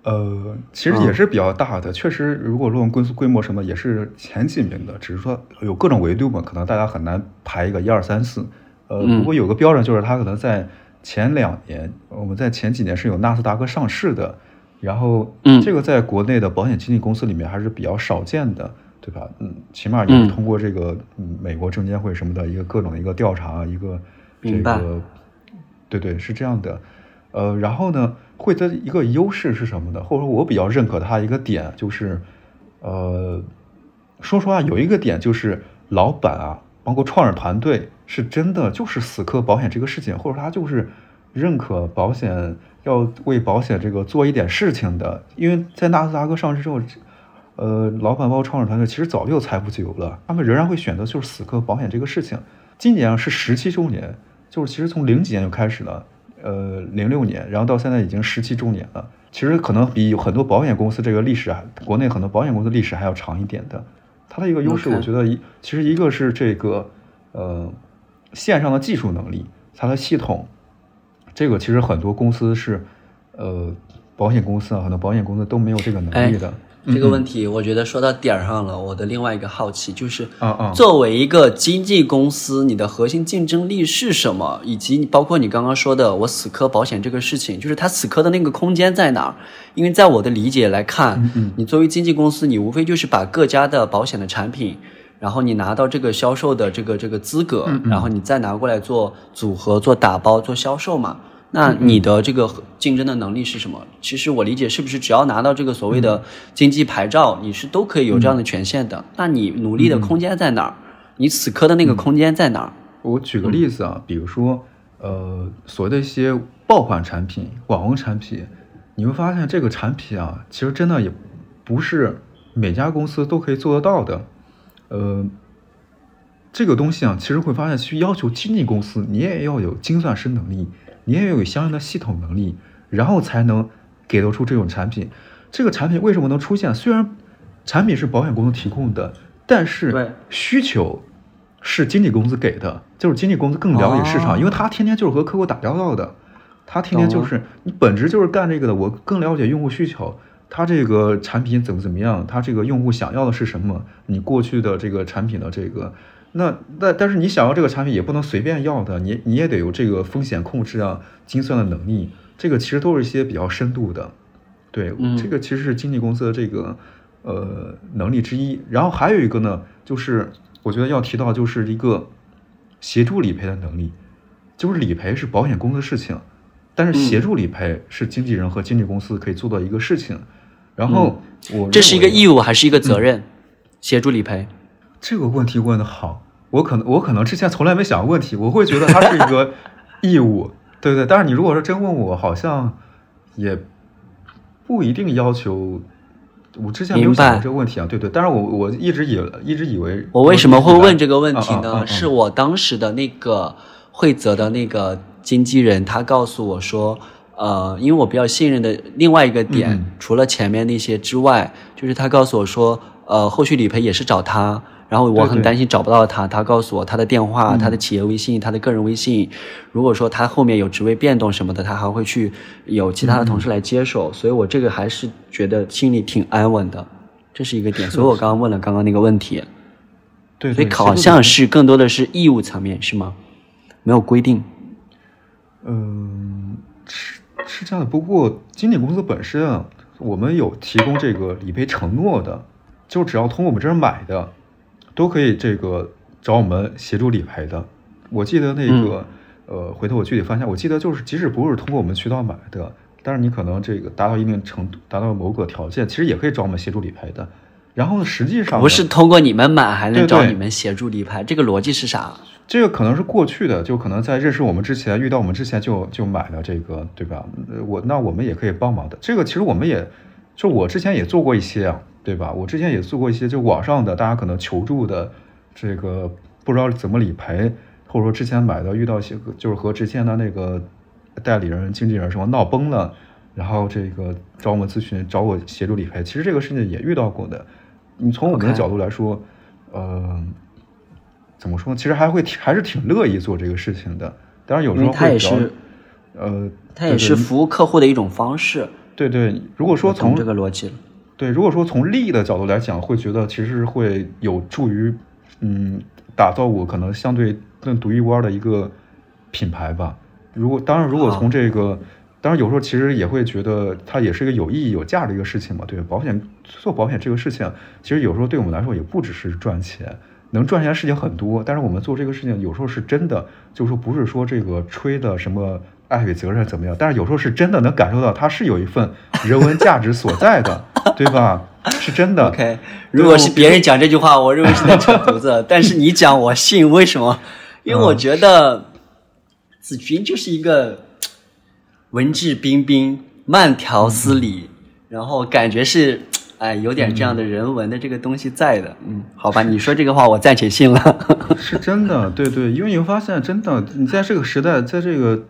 Speaker 2: 呃，其实也是比较大的，确实，如果论公司规模什么，也是前几名的。只是说有各种维度嘛，可能大家很难排一个一二三四。呃，
Speaker 1: 嗯
Speaker 2: 不过有个标准，就是它可能在前两年，我们在前几年是有纳斯达克上市的，然后
Speaker 1: 嗯
Speaker 2: 这个在国内的保险经纪公司里面还是比较少见的，对吧？嗯，起码也是
Speaker 1: 嗯
Speaker 2: 通过这个嗯美国证监会什么的一个各种的一个调查，一个这个对对，是这样的。呃，然后呢，会的一个优势是什么呢？或者说我比较认可它一个点就是，呃，说实话，有一个点就是老板啊，包括创始团队，是真的就是死磕保险这个事情，或者他就是认可保险，要为保险这个做一点事情的。因为在纳斯达克上市之后，呃，老板包括创始团队其实早就有财富自由了，他们仍然会选择就是死磕保险这个事情。今年是十七周年，就是其实从零几年就开始了，呃，零六年，然后到现在已经十七周年了。其实可能比很多保险公司这个历史啊，国内很多保险公司历史还要长一点的。它的一个优势，我觉得一其实一个是这个呃线上的技术能力，它的系统，这个其实很多公司是呃保险公司啊，很多保险公司都没有这个能力的。
Speaker 1: 这个问题我觉得说到点儿上了。我的另外一个好奇就是，
Speaker 2: 啊啊，
Speaker 1: 作为一个经纪公司，你的核心竞争力是什么？以及包括你刚刚说的我死磕保险这个事情，就是它死磕的那个空间在哪儿？因为在我的理解来看，你作为经纪公司，你无非就是把各家的保险的产品，然后你拿到这个销售的这个这个资格，然后你再拿过来做组合、做打包、做销售嘛。那你的这个竞争的能力是什么？其实我理解，是不是只要拿到这个所谓的经济牌照，你是都可以有这样的权限的？那你努力的空间在哪儿？你死磕的那个空间在哪儿？
Speaker 2: 我举个例子啊，比如说，呃，所谓的一些爆款产品、网红产品，你会发现这个产品啊，其实真的也不是每家公司都可以做得到的。呃，这个东西啊，其实会发现去要求经纪公司，你也要有精算师能力。你也要有相应的系统能力，然后才能给得出这种产品。这个产品为什么能出现？虽然产品是保险公司提供的，但是需求是经纪公司给的，就是经纪公司更了解市场，因为他天天就是和客户打交道的，他天天就是你本质就是干这个的。我更了解用户需求，他这个产品怎么怎么样，他这个用户想要的是什么？你过去的这个产品的这个。那那但是你想要这个产品也不能随便要的，你你也得有这个风险控制啊、精算的能力，这个其实都是一些比较深度的，对，这个其实是经纪公司的这个呃能力之一。然后还有一个呢，就是我觉得要提到就是一个协助理赔的能力，就是理赔是保险公司的事情，但是协助理赔是经纪人和经纪公司可以做到一个事情。然后我
Speaker 1: 这是一个义务还是一个责任？协助理赔。
Speaker 2: 这个问题问的好，我可能我可能之前从来没想过问题，我会觉得它是一个 义务，对不对？但是你如果说真问我，好像也不一定要求。我之前没有想过这个问题啊，对对。但是我我一直以一直以为，
Speaker 1: 我为什么会问这个问题呢？是我当时的那个惠泽的那个经纪人，他告诉我说，呃，因为我比较信任的另外一个点，除了前面那些之外，就是他告诉我说，呃，后续理赔也是找他。然后我很担心找不到他，他告诉我他的电话、他的企业微信、他的个人微信。如果说他后面有职位变动什么的，他还会去有其他的同事来接手。所以我这个还是觉得心里挺安稳的，这是一个点。所以我刚刚问了刚刚那个问题。
Speaker 2: 对，
Speaker 1: 所以好像是更多的是义务层面是吗？没有规定。
Speaker 2: 嗯，是是这样的。不过经纪公司本身啊，我们有提供这个理赔承诺的，就只要从我们这儿买的。都可以这个找我们协助理赔的。我记得那个，呃，回头我具体翻一下。我记得就是，即使不是通过我们渠道买的，但是你可能这个达到一定程度，达到某个条件，其实也可以找我们协助理赔的。然后呢，实际上
Speaker 1: 不是通过你们买还能找你们协助理赔，这个逻辑是啥？
Speaker 2: 这个可能是过去的，就可能在认识我们之前，遇到我们之前就就买了这个，对吧？我那我们也可以帮忙的。这个其实我们也就我之前也做过一些啊。对吧？我之前也做过一些，就网上的大家可能求助的，这个不知道怎么理赔，或者说之前买的遇到一些，就是和之前的那个代理人、经纪人什么闹崩了，然后这个找我们咨询，找我协助理赔。其实这个事情也遇到过的。你从我们的角度来说，呃，怎么说？其实还会还是挺乐意做这个事情的。当然有时候
Speaker 1: 他也是，
Speaker 2: 呃，
Speaker 1: 他也是服务客户的一种方式。
Speaker 2: 对对，如果说从
Speaker 1: 这个逻辑。
Speaker 2: 对，如果说从利益的角度来讲，会觉得其实会有助于，嗯，打造我可能相对更独一无二的一个品牌吧。如果当然，如果从这个，当然有时候其实也会觉得它也是一个有意义、有价值的一个事情嘛。对，保险做保险这个事情，其实有时候对我们来说也不只是赚钱，能赚钱的事情很多。但是我们做这个事情，有时候是真的，就是说不是说这个吹的什么爱与责任怎么样？但是有时候是真的能感受到它是有一份人文价值所在的，对吧？是真的。
Speaker 1: OK，如果是别人讲这句话，我认为是在扯犊子，但是你讲我信，为什么？因为我觉得子君就是一个文质彬彬、慢条斯理，然后感觉是哎有点这样的人文的这个东西在的。嗯，好吧，你说这个话我暂且信了。
Speaker 2: 是真的，对对，因为你会发现，真的，你在这个时代，在这个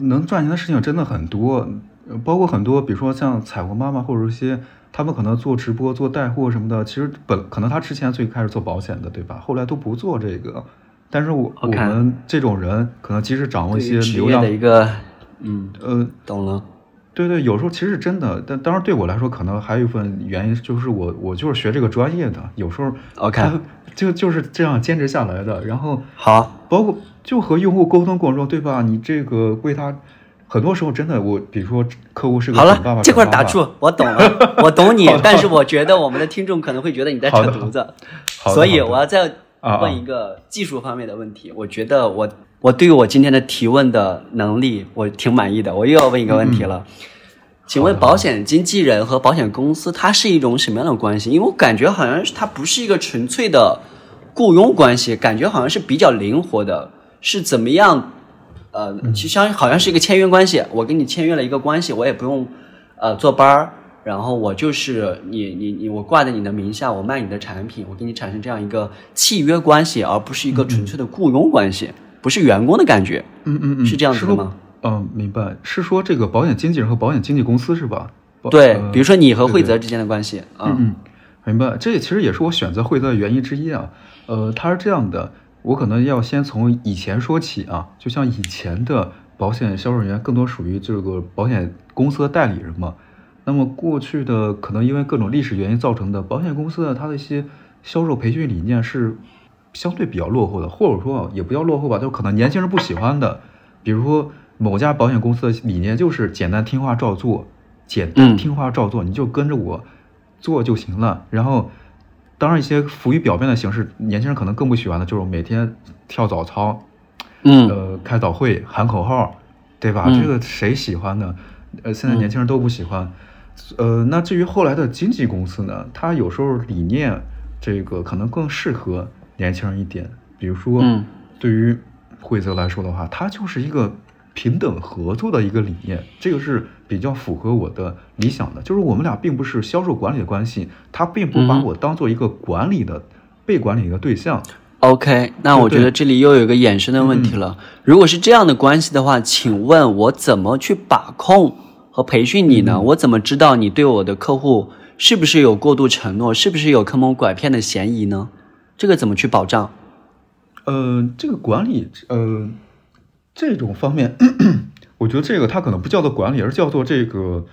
Speaker 2: 能赚钱的事情真的很多，呃包括很多，比如说像彩虹妈妈或者一些，他们可能做直播、做带货什么的，其实本可能他之前最开始做保险的，对吧？后来都不做这个，但是我我们这种人，可能即使掌握一些流量
Speaker 1: 的，一个，嗯，
Speaker 2: 呃，
Speaker 1: 懂了。
Speaker 2: 对对，有时候其实是真的，但当然对我来说，可能还有一份原因就是我我就是学这个专业的，有时候
Speaker 1: OK
Speaker 2: 就就是这样坚持下来的，然后。
Speaker 1: 好，
Speaker 2: 包括就和用户沟通过程中，对吧？你这个为他，很多时候真的，我比如说客户是个
Speaker 1: 好了，这块打住，我懂了，我懂你，但是我觉得我们的听众可能会觉得你在扯犊子，所以我要再问一个技术方面的问题。我觉得我我对于我今天的提问的能力，我挺满意的。我又要问一个问题了，请问保险经纪人和保险公司它是一种什么样的关系？因为我感觉好像是它不是一个纯粹的雇佣关系，感觉好像是比较灵活的，是怎么样？呃，
Speaker 2: 嗯
Speaker 1: 其实相好像是一个签约关系，我跟你签约了一个关系，我也不用呃坐班儿，然后我就是你你你我挂在你的名下，我卖你的产品，我跟你产生这样一个契约关系，而不是一个纯粹的雇佣关系，不是员工的感觉，
Speaker 2: 嗯嗯嗯，
Speaker 1: 是这样子的
Speaker 2: 说
Speaker 1: 吗？
Speaker 2: 嗯，明白，是说这个保险经纪人和保险经纪公司是吧？
Speaker 1: 对，
Speaker 2: 呃
Speaker 1: 比如说你和惠泽之间的关系啊，
Speaker 2: 嗯嗯，明白。这其实也是我选择惠泽的原因之一啊。呃，它是这样的，我可能要先从以前说起啊。就像以前的保险销售人员更多属于这个保险公司的代理人嘛。那么过去的可能因为各种历史原因造成的保险公司的它的一些销售培训理念是相对比较落后的，或者说啊也不叫落后吧，就可能年轻人不喜欢的。比如说某家保险公司的理念就是简单听话照做，简单
Speaker 1: 嗯
Speaker 2: 听话照做，你就跟着我做就行了。然后，当然一些浮于表面的形式，年轻人可能更不喜欢的，就是每天跳早操，
Speaker 1: 嗯
Speaker 2: 呃，开早会喊口号，对吧？
Speaker 1: 嗯
Speaker 2: 这个谁喜欢呢？呃，现在年轻人都不喜欢。呃，那至于后来的经纪公司呢，它有时候理念这个可能更适合年轻人一点。比如说，
Speaker 1: 嗯
Speaker 2: 对于惠泽来说的话，它就是一个平等合作的一个理念，这个是比较符合我的理想的。就是我们俩并不是销售管理的关系，他并不把我当做一个管理的、被管理的对象。
Speaker 1: OK，那我觉得这里又有一个衍生的问题了。如果是这样的关系的话，请问我怎么去把控和培训你呢？我怎么知道你对我的客户是不是有过度承诺，是不是有坑蒙拐骗的嫌疑呢？这个怎么去保障？
Speaker 2: 呃，这个管理，呃，这种方面，我觉得这个它可能不叫做管理，而叫做这个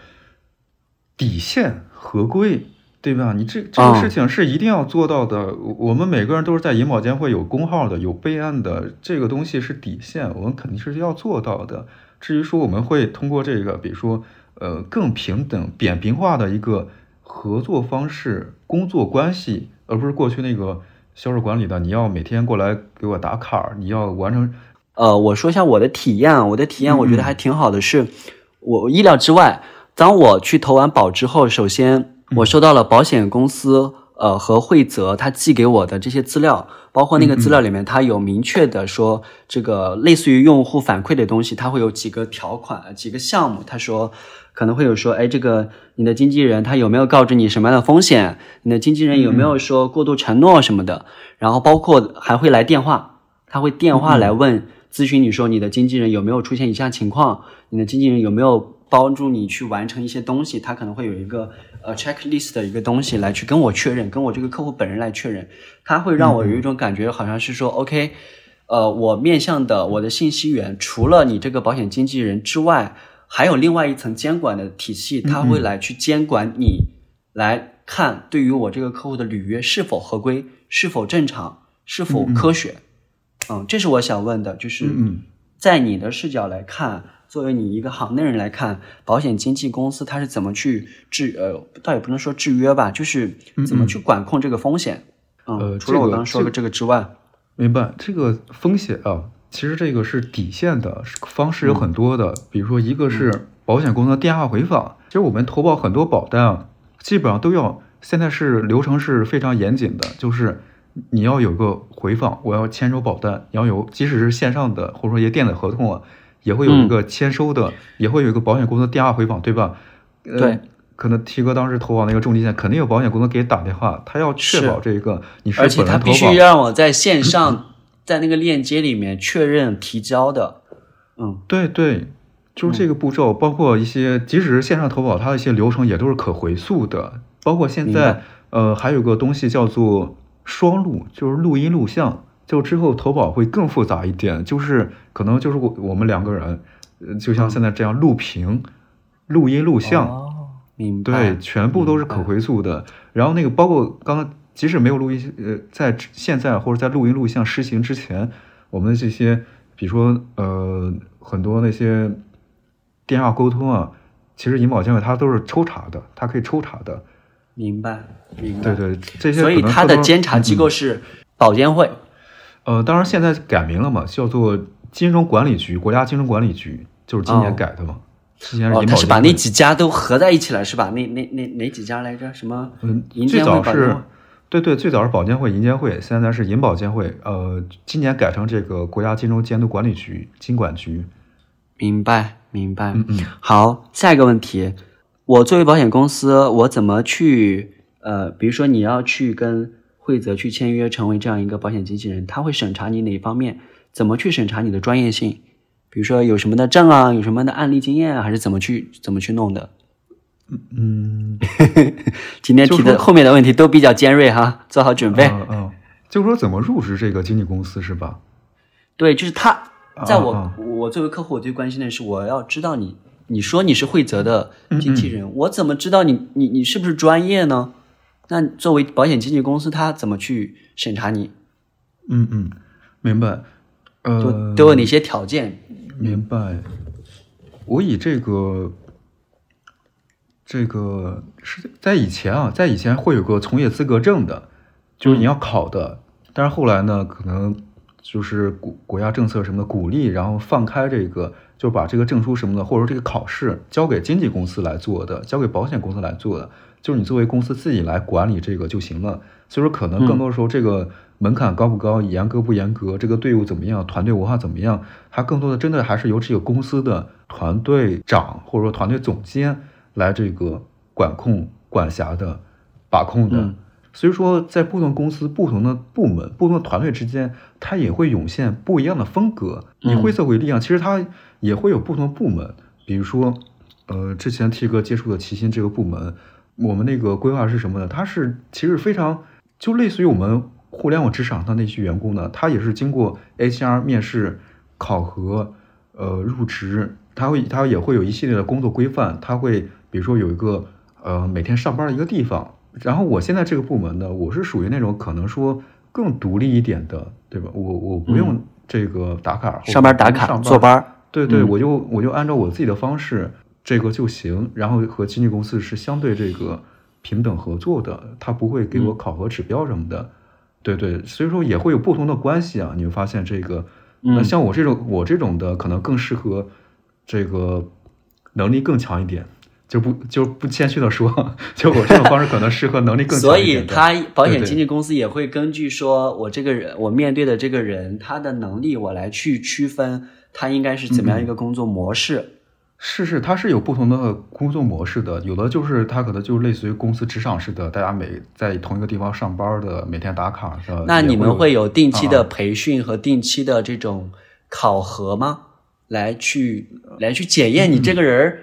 Speaker 2: 底线合规，对吧？你这这个
Speaker 1: 啊
Speaker 2: 事情是一定要做到的。我我们每个人都是在银保监会有工号的，有备案的，这个东西是底线，我们肯定是要做到的。至于说我们会通过这个，比如说，呃，更平等、扁平化的一个合作方式、工作关系，而不是过去那个销售管理的，你要每天过来给我打卡，你要完成。
Speaker 1: 呃，我说一下我的体验啊，我的体验我觉得还挺好的是，我意料之外。当我去投完保之后，首先我收到了保险公司呃和惠泽他寄给我的这些资料，包括那个资料里面它有明确的说，这个类似于用户反馈的东西，它会有几个条款、几个项目，他说可能会有说，哎，这个你的经纪人他有没有告知你什么样的风险？你的经纪人有没有说过度承诺什么的？然后包括还会来电话，他会电话来问咨询你说你的经纪人有没有出现以下情况，你的经纪人有没有帮助你去完成一些东西，他可能会有一个呃 checklist 的一个东西来去跟我确认，跟我这个客户本人来确认，他会让我有一种感觉，好像是说 OK，呃，我面向的我的信息源除了你这个保险经纪人之外，还有另外一层监管的体系，他会来去监管你，来看对于我这个客户的履约是否合规，是否正常，是否科学。嗯，这是我想问的，就是
Speaker 2: 嗯
Speaker 1: 在你的视角来看，作为你一个行内人来看，保险经纪公司它是怎么去制呃，倒也不能说制约吧，就是怎么去管控这个风险。嗯，
Speaker 2: 呃
Speaker 1: 除了我刚刚说的这个之外，
Speaker 2: 明白这个风险啊，其实这个是底线的方式有很多的，比如说一个是保险公司的电话回访。其实我们投保很多保单啊，基本上都要现在是流程是非常严谨的，就是你要有个回访，我要签收保单，你要有，即使是线上的或者说一些电子合同啊，也会有一个签收的，也会有一个保险公司电话回访，对吧？
Speaker 1: 对。
Speaker 2: 可能 T 哥当时投保那个重疾险，肯定有保险公司给打电话，他要确保这个你是
Speaker 1: 而且他必须让我在线上，在那个链接里面确认提交的。嗯，
Speaker 2: 对对，就是这个步骤，包括一些即使是线上投保，它的一些流程也都是可回溯的。包括现在，呃，还有个东西叫做双录，就是录音录像，就之后投保会更复杂一点，就是可能就是我我们两个人，就像现在这样录屏、录音录像。哦、明白对，全部都是可回溯的。然后那个包括刚刚，即使没有录音，呃，在现在或者在录音录像实行之前，我们的这些，比如说呃，很多那些电话沟通啊，其实银保监会它都是抽查的，它可以抽查的。
Speaker 1: 明白，明白。
Speaker 2: 对对，这些。
Speaker 1: 所以它的监察机构是保监会。
Speaker 2: 呃，当然现在改名了嘛，叫做金融管理局，国家金融管理局，就是今年改的嘛。
Speaker 1: 哦，他是把那几家都合在一起了，是吧？那那那哪几家来着？什么？
Speaker 2: 嗯，最早是，对对，最早是保监会、银监会，现在是银保监会。呃，今年改成这个国家金融监督管理局、金管局。
Speaker 1: 明白，明白。
Speaker 2: 嗯嗯。
Speaker 1: 好，下一个问题，我作为保险公司，我怎么去？呃，比如说你要去跟惠泽去签约，成为这样一个保险经纪人，他会审查你哪方面？怎么去审查你的专业性？比如说有什么的证啊，有什么的案例经验啊，还是怎么去怎么去弄的？
Speaker 2: 嗯，
Speaker 1: 今天提的后面的问题都比较尖锐哈，做好准备。
Speaker 2: 嗯嗯，就是说怎么入职这个经纪公司是吧？
Speaker 1: 对，就是他，在我我作为客户，我最关心的是我要知道你，你说你是惠泽的经纪人，我怎么知道你你你是不是专业呢？那作为保险经纪公司，他怎么去审查你？
Speaker 2: 嗯嗯，明白。呃，
Speaker 1: 都有哪些条件？
Speaker 2: 明白，我以这个，这个是在以前啊，在以前会有个从业资格证的，就是你要考的。但是后来呢，可能就是国国家政策什么的鼓励，然后放开这个，就把这个证书什么的，或者说这个考试交给经纪公司来做的，交给保险公司来做的，就是你作为公司自己来管理这个就行了。所以说，可能更多时候这个。门槛高不高，严格不严格，这个队伍怎么样，团队文化怎么样？它更多的真的还是由这个公司的团队长或者说团队总监来这个管控、管辖的、把控的。所以说，在不同公司、不同的部门、不同的团队之间，它也会涌现不一样的风格。以灰色为例啊，其实它也会有不同部门。比如说，呃，之前 T 哥接触的齐心这个部门，我们那个规划是什么呢？它是其实非常就类似于我们。互联网职场上那些员工呢，他也是经过 HR 面试、考核，呃，入职，他会他也会有一系列的工作规范，他会比如说有一个呃每天上班的一个地方。然后我现在这个部门呢，我是属于那种可能说更独立一点的，对吧？我我不用这个打卡，
Speaker 1: 上班打卡坐班，
Speaker 2: 对对，我就我就按照我自己的方式这个就行。然后和经纪公司是相对这个平等合作的，他不会给我考核指标什么的。对对，所以说也会有不同的关系啊。你会发现这个，那像我这种我这种的，可能更适合这个能力更强一点，就不就不谦虚的说，就我这种方式可能适合能力更强。
Speaker 1: 所以，他保险经纪公司也会根据说我这个人，我面对的这个人他的能力，我来去区分他应该是怎么样一个工作模式。
Speaker 2: 是是，它是有不同的工作模式的，有的就是它可能就类似于公司职场似的，大家每在同一个地方上班的，每天打卡的。
Speaker 1: 那你们会有定期的培训和定期的这种考核吗？来去来去检验你这个人儿。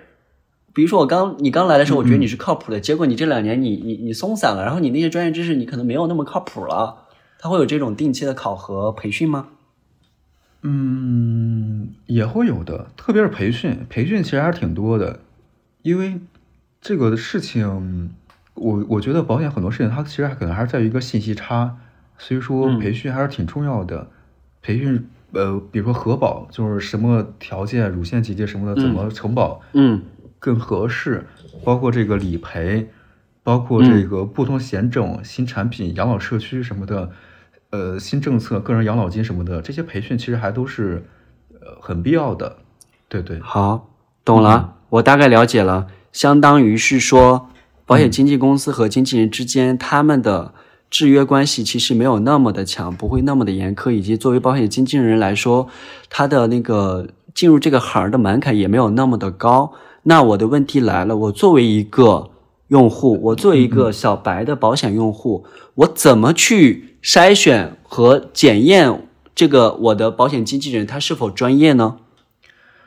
Speaker 1: 比如说我刚你刚来的时候，我觉得你是靠谱的，结果你这两年你你你松散了，然后你那些专业知识你可能没有那么靠谱了。他会有这种定期的考核培训吗？
Speaker 2: 嗯，也会有的，特别是培训，培训其实还是挺多的，因为这个事情，我我觉得保险很多事情它其实还可能还是在于一个信息差，所以说培训还是挺重要的。培训，呃，比如说核保，就是什么条件、乳腺结节什么的，怎么承保，
Speaker 1: 嗯，
Speaker 2: 更合适，包括这个理赔，包括这个不同险种、新产品、养老社区什么的。呃新政策、个人养老金什么的，这些培训其实还都是呃很必要的。对对，
Speaker 1: 好，懂了，我大概了解了，相当于是说，保险经纪公司和经纪人之间他们的制约关系其实没有那么的强，不会那么的严苛，以及作为保险经纪人来说，他的那个进入这个行的门槛也没有那么的高。那我的问题来了，我作为一个用户，我作为一个小白的保险用户，我怎么去筛选和检验这个我的保险经纪人他是否专业呢？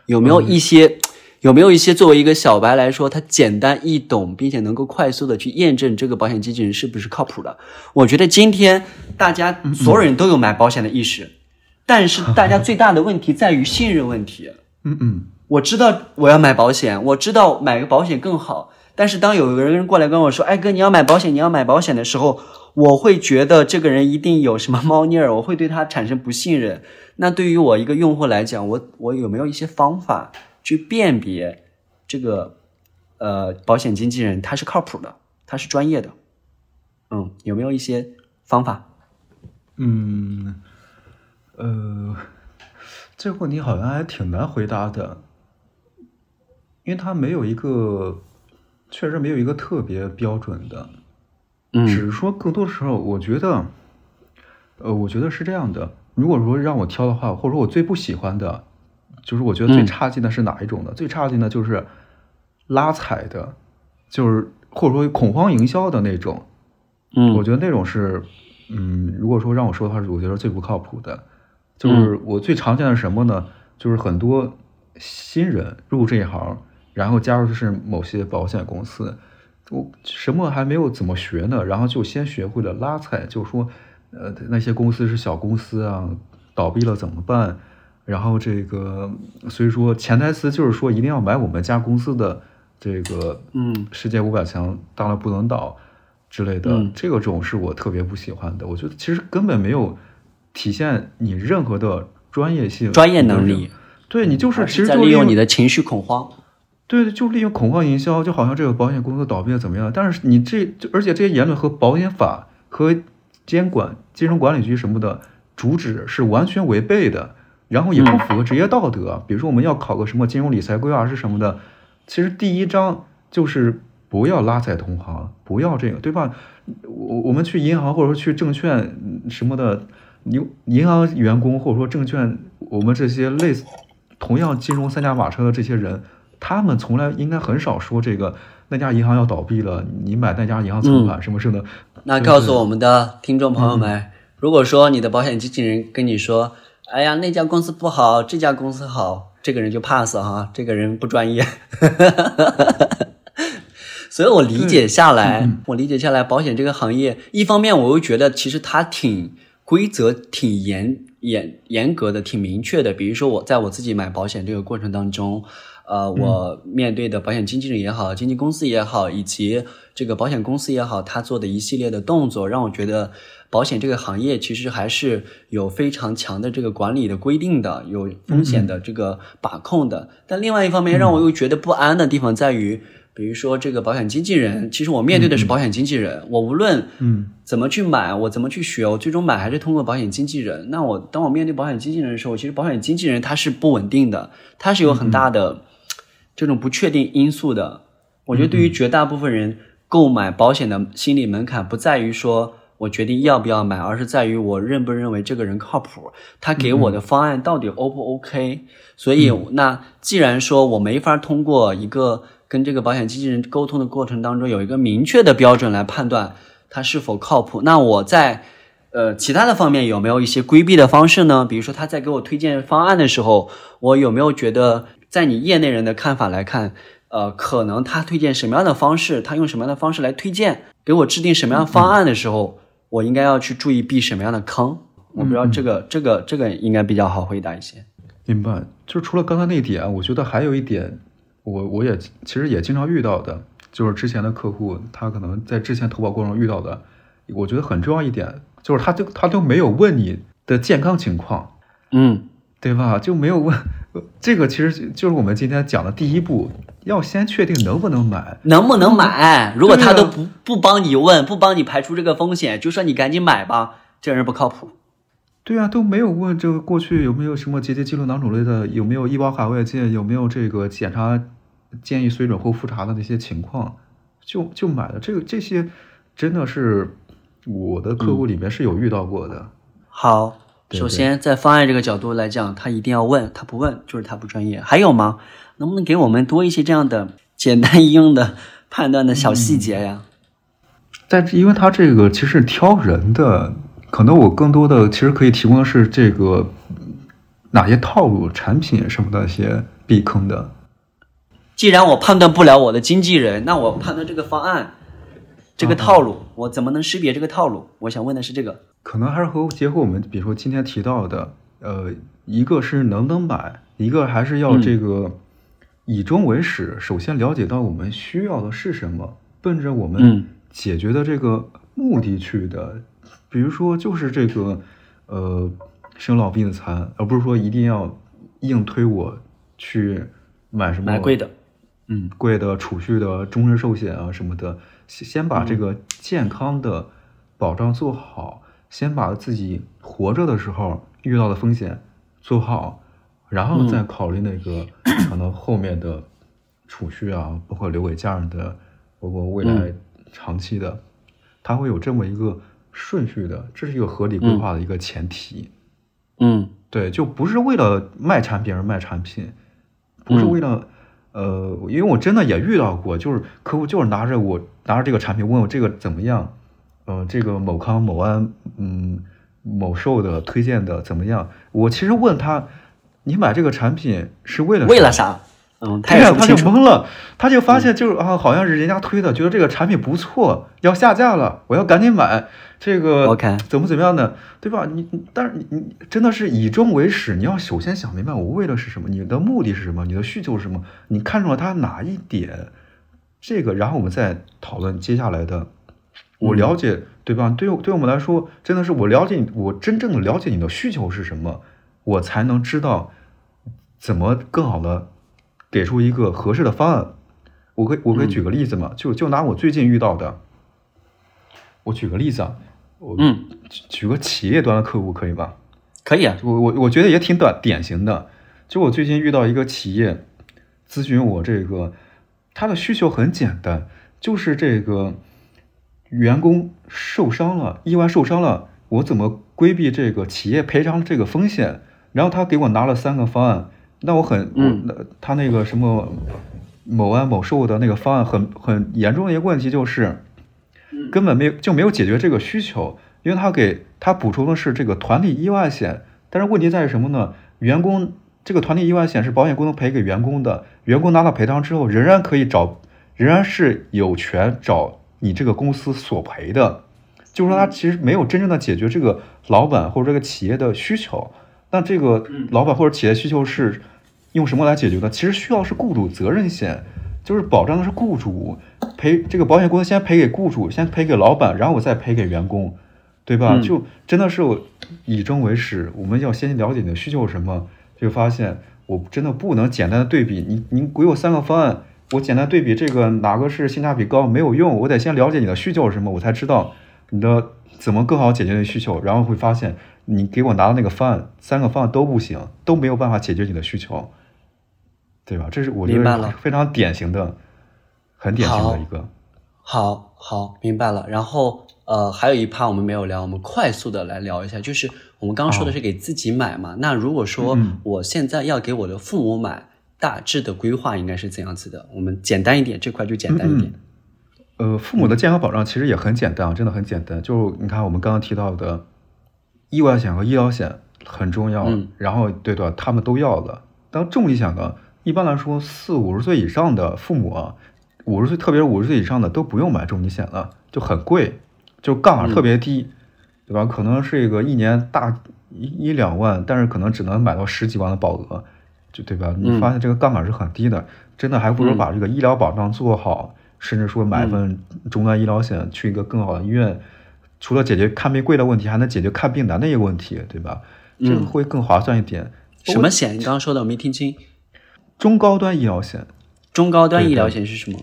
Speaker 1: 有没有一些，有没有一些作为一个小白来说，他简单易懂，并且能够快速的去验证这个保险经纪人是不是靠谱的？我觉得今天大家所有人都有买保险的意识，但是大家 最大的问题在于信任问题。
Speaker 2: 嗯嗯，
Speaker 1: 我知道我要买保险，我知道买个保险更好，但是当有一个人过来跟我说：“哎哥，你要买保险，你要买保险”的时候，我会觉得这个人一定有什么猫腻儿，我会对他产生不信任。那对于我一个用户来讲，我我有没有一些方法去辨别这个呃保险经纪人他是靠谱的，他是专业的？嗯，有没有一些方法？
Speaker 2: 嗯，呃，这个问题好像还挺难回答的，因为它没有一个，确实没有一个特别标准的，
Speaker 1: 嗯
Speaker 2: 只是说更多时候，我觉得，呃，我觉得是这样的。如果说让我挑的话，或者说我最不喜欢的，就是我觉得最
Speaker 1: 嗯
Speaker 2: 差劲的是哪一种呢？最差劲的就是拉踩的，就是或者说恐慌营销的那种。
Speaker 1: 嗯，
Speaker 2: 我觉得那种是，嗯，如果说让我说的话，是我觉得最不靠谱的。就是我最常见的是什么呢？就是很多新人入这一行，然后加入的是某些保险公司，我什么还没有怎么学呢，然后就先学会了拉踩，就说，呃，那些公司是小公司啊，倒闭了怎么办？然后这个，所以说潜台词就是说，一定要买我们家公司的这个，
Speaker 1: 嗯，
Speaker 2: 世界五百强当然不能倒之类的，
Speaker 1: 嗯
Speaker 2: 这个种是我特别不喜欢的。我觉得其实根本没有体现你任何的专业性、
Speaker 1: 专业能力，
Speaker 2: 对你就是其实
Speaker 1: 利用你的情绪恐慌。
Speaker 2: 对对，就利用恐慌营销，就好像这个保险公司倒闭了怎么样？但是你这，就而且这些言论和保险法和监管、金融管理局什么的主旨是完全违背的，然后也不符合职业道德。比如说我们要考个什么金融理财规划师什么的，其实第一章就是不要拉踩同行，不要这个，对吧？我我们去银行或者说去证券嗯什么的，你银行员工或者说证券，我们这些类似同样金融三驾马车的这些人，他们从来应该很少说这个那家银行要倒闭了，你买那家银行存款什么什么的。
Speaker 1: 那告诉我们的听众朋友们，如果说你的保险经纪人跟你说：“哎呀，那家公司不好，这家公司好”，这个人就 pass 哈，这个人不专业。所以我理解下来，我理解下来，保险这个行业，一方面我又觉得其实它挺规则挺严严严格的，挺明确的。比如说我在我自己买保险这个过程当中，呃，我面对的保险经纪人也好，经纪公司也好，以及这个保险公司也好，他做的一系列的动作，让我觉得保险这个行业其实还是有非常强的这个管理的规定的，有风险的这个把控的。但另外一方面，让我又觉得不安的地方在于。比如说，这个保险经纪人，其实我面对的是保险经纪人，我无论
Speaker 2: 嗯
Speaker 1: 怎么去买，我怎么去学，我最终买还是通过保险经纪人。那我当我面对保险经纪人的时候，其实保险经纪人他是不稳定的，他是有很大的这种不确定因素的。我觉得对于绝大部分人购买保险的心理门槛不在于说我决定要不要买，而是在于我认不认为这个人靠谱，他给我的方案到底 O 不 OK。所以，那既然说我没法通过一个跟这个保险经纪人沟通的过程当中有一个明确的标准来判断他是否靠谱，那我在呃其他的方面有没有一些规避的方式呢？比如说他在给我推荐方案的时候，我有没有觉得在你业内人的看法来看，呃，可能他推荐什么样的方式，他用什么样的方式来推荐，给我制定什么样的方案的时候，我应该要去注意避什么样的坑？我不知道这个这个这个应该比较好回答一些。
Speaker 2: 明白，就是除了刚才那一点，我觉得还有一点，我我也其实也经常遇到的，就是之前的客户他可能在之前投保过程中遇到的，我觉得很重要一点，就是他就他都没有问你的健康情况，
Speaker 1: 嗯
Speaker 2: 对吧？就没有问，这个其实就是我们今天讲的第一步，要先确定能不能买。
Speaker 1: 能不能买？如果他都不不帮你问，不帮你排除这个风险，就说你赶紧买吧，这人不靠谱。
Speaker 2: 对啊，都没有问这个过去有没有什么结节记录囊肿类的，有没有医保卡外借，有没有这个检查建议水准或复查的那些情况，就就买了这个这些，真的是我的客户里面是有遇到过的。
Speaker 1: 好，
Speaker 2: 对
Speaker 1: 首先在方案这个角度来讲，他一定要问，他不问就是他不专业。还有吗？能不能给我们多一些这样的简单易用的判断的小细节呀？
Speaker 2: 但是因为他这个其实挑人的，可能我更多的其实可以提供的是这个哪些套路、产品什么的一些避坑的。
Speaker 1: 既然我判断不了我的经纪人，那我判断这个方案、这个套路，我怎么能识别这个套路？我想问的是这个。
Speaker 2: 可能还是和结合我们，比如说今天提到的，呃，一个是能不能买，一个还是要这个以终为始，首先了解到我们需要的是什么，奔着我们
Speaker 1: 嗯。
Speaker 2: 解决的这个目的去的。比如说，就是这个呃生老病残，而不是说一定要硬推我去买什么
Speaker 1: 买贵的，嗯
Speaker 2: 贵的储蓄的终身寿险啊什么的，先先把这个健康的保障做好，先把自己活着的时候遇到的风险做好，然后再考虑那个可能后面的储蓄啊，包括留给家人的，包括未来长期的，它会有这么一个顺序的，这是一个合理规划的一个前提。
Speaker 1: 嗯。
Speaker 2: 对，就不是为了卖产品而卖产品，不是为了，呃，因为我真的也遇到过，就是客户就是拿着我拿着这个产品问我这个怎么样，呃，这个某康某安，嗯，某寿的推荐的怎么样？我其实问他，你买这个产品是为了？
Speaker 1: 为了啥？嗯，他
Speaker 2: 就。懵了，他就发现就是啊，好像是人家推的，觉得这个产品不错，要下架了，我要赶紧买。这个
Speaker 1: OK
Speaker 2: 怎么怎么样呢，对吧？你你但是你你真的是以终为始，你要首先想明白我为的是什么，你的目的是什么，你的需求是什么，你看中了它哪一点，这个，然后我们再讨论接下来的。我了解，对吧？对我对我们来说，真的是我了解你，我真正的了解你的需求是什么，我才能知道怎么更好的给出一个合适的方案。我可以我可以举个例子嘛？就就拿我最近遇到的，我举个例子啊，我
Speaker 1: 嗯，
Speaker 2: 举举个企业端的客户可以吧？
Speaker 1: 可以啊。
Speaker 2: 我我我觉得也挺短典型的。就我最近遇到一个企业咨询我这个，他的需求很简单，就是这个员工受伤了，意外受伤了，我怎么规避这个企业赔偿这个风险？然后他给我拿了三个方案，那我很我
Speaker 1: 嗯
Speaker 2: 那他那个什么某安某寿的那个方案很很严重的一个问题就是。根本没有就没有解决这个需求，因为他给他补充的是这个团体意外险，但是问题在于什么呢？员工这个团体意外险是保险公司赔给员工的，员工拿到赔偿之后，仍然可以找，仍然是有权找你这个公司索赔的，就是说他其实没有真正的解决这个老板或者这个企业的需求。那这个老板或者企业需求是用什么来解决的？其实需要是雇主责任险，就是保障的是雇主赔这个保险公司先赔给雇主，先赔给老板，然后我再赔给员工，对吧？
Speaker 1: 嗯
Speaker 2: 就真的是我以终为始，我们要先了解你的需求是什么，就发现我真的不能简单的对比你，你给我三个方案，我简单对比这个哪个是性价比高没有用，我得先了解你的需求是什么，我才知道你的怎么更好解决你的需求，然后会发现你给我拿的那个方案，三个方案都不行，都没有办法解决你的需求，对吧？这是我觉
Speaker 1: 明白了
Speaker 2: 得非常典型的，很典型的一个。
Speaker 1: 好好，明白了。然后呃，还有一趴我们没有聊，我们快速的来聊一下，就是我们刚刚说的是给自己买嘛。那如果说
Speaker 2: 嗯
Speaker 1: 我现在要给我的父母买，大致的规划应该是怎样子的？我们简单一点，这块就简单一点。
Speaker 2: 呃，父母的健康保障其实也很简单啊，真的很简单。就你看我们刚刚提到的，意外险和医疗险很重要，
Speaker 1: 嗯
Speaker 2: 然后对的，他们都要的。当重疾险呢，一般来说四五十岁以上的父母啊，五十岁特别是五十岁以上的都不用买重疾险了，就很贵，就杠杆特别低，对吧？可能是一个一年大一一两万，但是可能只能买到十几万的保额，就对吧？你
Speaker 1: 嗯
Speaker 2: 发现这个杠杆是很低的，真的还不如把这个医疗保障做好，甚至说买份终端医疗险，去一个更好的医院，除了解决看病贵的问题，还能解决看病难的一个问题，对吧？这个
Speaker 1: 嗯
Speaker 2: 会更划算一点。
Speaker 1: 什么险？你刚刚说的我没听清。
Speaker 2: 中高端医疗险，
Speaker 1: 中高端医疗险是什么？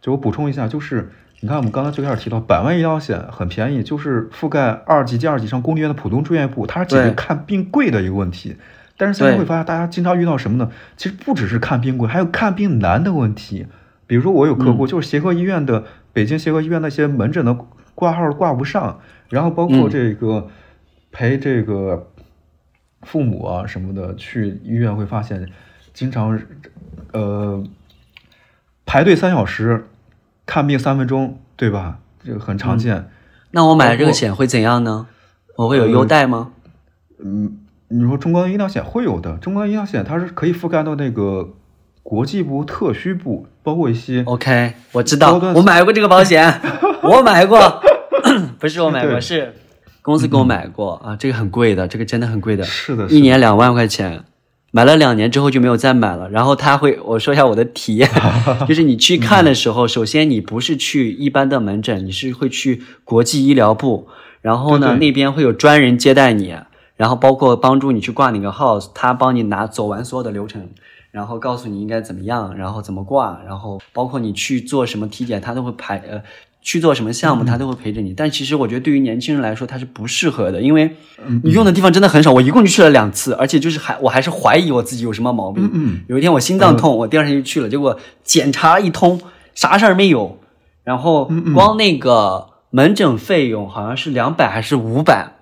Speaker 2: 就我补充一下，就是你看我们刚才最开始提到百万医疗险很便宜，就是覆盖二级、及二级以上公立医院的普通住院部，它是解决看病贵的一个问题。但是现在会发现，大家经常遇到什么呢？其实不只是看病贵，还有看病难的问题。比如说，我有客户就是协和医院的、北京协和医院那些门诊的挂号挂不上，然后包括
Speaker 1: 嗯
Speaker 2: 这个陪这个父母啊什么的去医院，会发现经常呃排队三小时，看病三分钟，对吧？这个很常见。
Speaker 1: 那我买了这个险会怎样呢？我会有优待吗？
Speaker 2: 嗯，你说中高端医疗险会有的，中高端医疗险它是可以覆盖到那个国际部、特需部，包括一些
Speaker 1: OK，我知道我买过这个保险，我买过，不是我买过，是公司给我买过啊，这个很贵的，这个真的很贵的，
Speaker 2: 是的，
Speaker 1: 一
Speaker 2: 是的。
Speaker 1: 年两万块钱，买了两年之后就没有再买了。然后他会，我说一下我的体验，就是你去看的时候，首先你不是去一般的门诊，你是会去国际医疗部，然后呢那边会有专人接待你，然后包括帮助你去挂哪个号，他帮你拿走完所有的流程。然后告诉你应该怎么样，然后怎么挂，然后包括你去做什么体检，他都会排呃去做什么项目，他都会陪着你。但其实我觉得对于年轻人来说，他是不适合的，因为你用的地方真的很少。我一共就去了两次，而且就是还我还是怀疑我自己有什么毛病。
Speaker 2: 嗯
Speaker 1: 有一天我心脏痛，我第二天就去了，结果检查一通啥事儿没有，然后
Speaker 2: 嗯
Speaker 1: 光那个门诊费用好像是两百还是五百，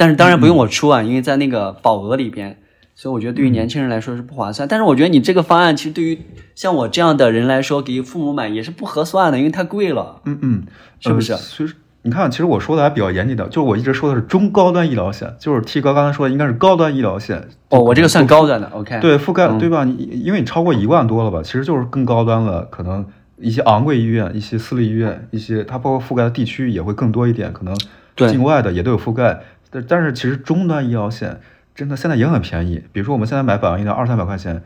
Speaker 1: 但是当然不用我出啊，因为在那个保额里边。所以我觉得对于年轻人来说是不划算，但是我觉得你这个方案其实对于像我这样的人来说，给父母买也是不合算的，因为太贵了。
Speaker 2: 嗯嗯，
Speaker 1: 是不是
Speaker 2: 呃其实你看，其实我说的还比较严谨的，就是我一直说的是中高端医疗险，就是 T 哥刚才说的应该是高端医疗险。
Speaker 1: 哦，我这个算高端的，OK。
Speaker 2: 对，覆盖、
Speaker 1: 嗯
Speaker 2: 对吧？你因为你超过一万多了吧，其实就是更高端了。可能一些昂贵医院、一些私立医院、一些它包括覆盖的地区也会更多一点，可能
Speaker 1: 对
Speaker 2: 境外的也都有覆盖。但但是其实终端医疗险真的现在也很便宜，比如说我们现在买百万医疗二三百块钱，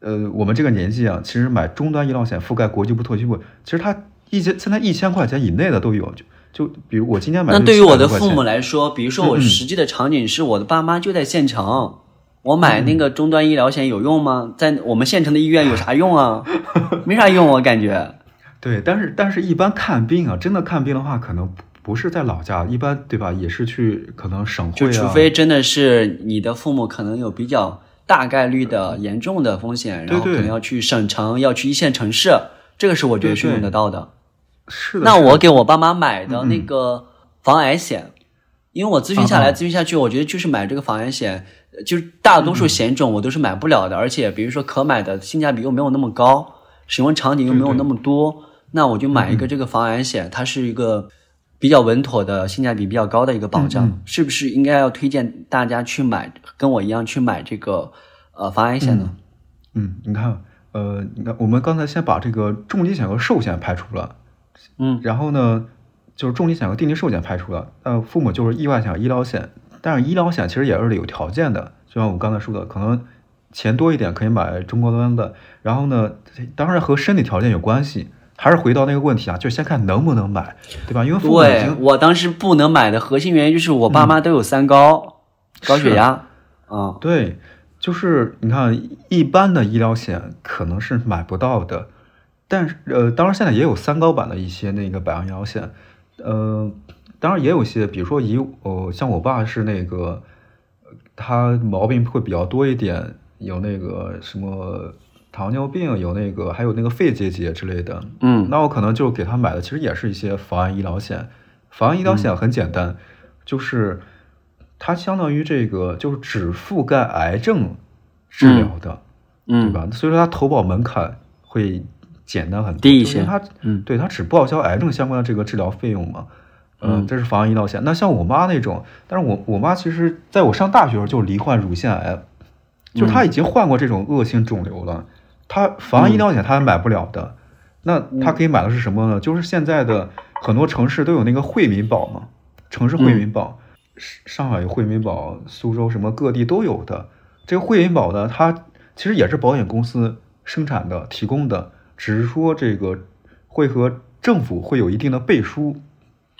Speaker 2: 呃，我们这个年纪啊，其实买终端医疗险覆盖国际部、特需部，其实它一千现在一千块钱以内的都有。就就比如我今天买
Speaker 1: 那对于我的父母来说，比如说我实际的场景是我的爸妈就在县城，我买那个终端医疗险有用吗？在我们县城的医院有啥用啊？没啥用，我感觉。
Speaker 2: 对，但是但是一般看病啊，真的看病的话，可能不不是在老家，一般对吧？也是去可能省会啊，
Speaker 1: 就除非真的是你的父母可能有比较大概率的严重的风险，然后可能要去省城，要去一线城市，这个是我觉得是用得到的。
Speaker 2: 是的。
Speaker 1: 那我给我爸妈买的
Speaker 2: 嗯。
Speaker 1: 那个防癌险，因为我咨询下来咨询下去，我觉得就是买这个防癌险，呃就是大多数
Speaker 2: 嗯
Speaker 1: 险种我都是买不了的，而且比如说可买的性价比又没有那么高，使用场景又没有那么多，那我就买一个这个防癌险，它是一个比较稳妥的、性价比比较高的一个保障，是不是应该要推荐大家去买，跟我一样去买这个呃防癌险呢？
Speaker 2: 嗯，你看，呃，你看，我们刚才先把这个重疾险和寿险排除了，
Speaker 1: 嗯，
Speaker 2: 然后呢，就是重疾险和定期寿险排除了，呃，父母就是意外险、医疗险，但是医疗险其实也是有条件的，就像我刚才说的，可能钱多一点可以买中高端的，然后呢，当然和身体条件有关系，还是回到那个问题啊，就先看能不能买，对吧？因为父母已
Speaker 1: 对
Speaker 2: 经
Speaker 1: 我当时不能买的核心原因就是我爸妈都有三高，高血压，嗯、
Speaker 2: 对，就是你看，一般的医疗险可能是买不到的，但是呃，当然现在也有三高版的一些那个百万医疗险，呃，当然也有一些，比如说以呃，像我爸是那个，呃他毛病会比较多一点，有那个什么糖尿病，有那个还有那个肺结节之类的，
Speaker 1: 嗯，
Speaker 2: 那我可能就给他买的其实也是一些防癌医疗险。防癌医疗险很简单，就是它相当于这个就是只覆盖癌症治疗的，
Speaker 1: 嗯
Speaker 2: 对吧？所以说它投保门槛会简单很多，
Speaker 1: 低一些
Speaker 2: 它
Speaker 1: 嗯
Speaker 2: 对它只报销癌症相关的这个治疗费用嘛。嗯，这是防癌医疗险。那像我妈那种，但是我我妈其实在我上大学的时候就罹患乳腺癌，就她已经患过这种恶性肿瘤了，她防癌医疗险他还买不了的。那他可以买的是什么呢？就是现在的很多城市都有那个惠民保嘛，城市惠民保，上上海有惠民保，苏州什么各地都有的。这个惠民保呢，它其实也是保险公司生产的、提供的，只是说这个会和政府会有一定的背书。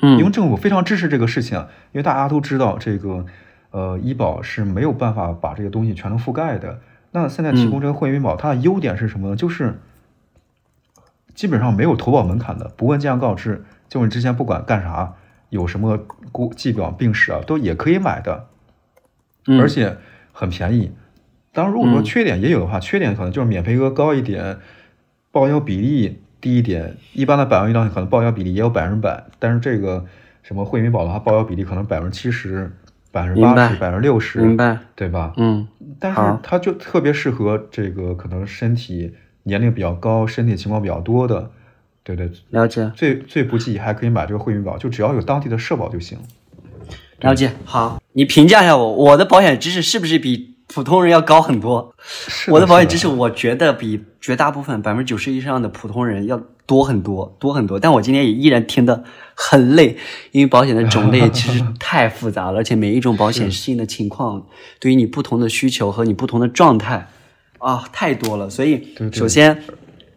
Speaker 2: 嗯因为
Speaker 1: 嗯
Speaker 2: 政府非常支持这个事情，因为大家都知道这个，呃，医保是没有办法把这个东西全都覆盖的。那现在提供这个惠民保，它的优点是什么呢？就是基本上没有投保门槛的，不问价告知，就你之前不管干啥，有什么过既往病史啊，都也可以买的，
Speaker 1: 嗯
Speaker 2: 而且很便宜。当然，如果说
Speaker 1: 嗯
Speaker 2: 缺点也有的话，缺点可能就是免赔额高一点，报销比例低一点。一般的百万医疗险可能报销比例也有百分之百，但是这个什么惠民保的话，报销比例可能百分之七十、百分之八十、百分之六十，
Speaker 1: 明白，
Speaker 2: 对吧？
Speaker 1: 嗯
Speaker 2: 但是
Speaker 1: 好
Speaker 2: 它就特别适合这个可能身体年龄比较高、身体情况比较多的，对对。
Speaker 1: 了解
Speaker 2: 最最不济还可以买这个惠民保，就只要有当地的社保就行。
Speaker 1: 了解。好，你评价一下我，我的保险知识是不是比普通人要高很多？
Speaker 2: 是
Speaker 1: 我的保险知识，我觉得比绝大部分百分之九十以上的普通人要多很多，多很多。但我今天也依然听得很累，因为保险的种类 其实太复杂了，而且每一种保险适应的情况，对于你不同的需求和你不同的状态啊，太多了。所以首先，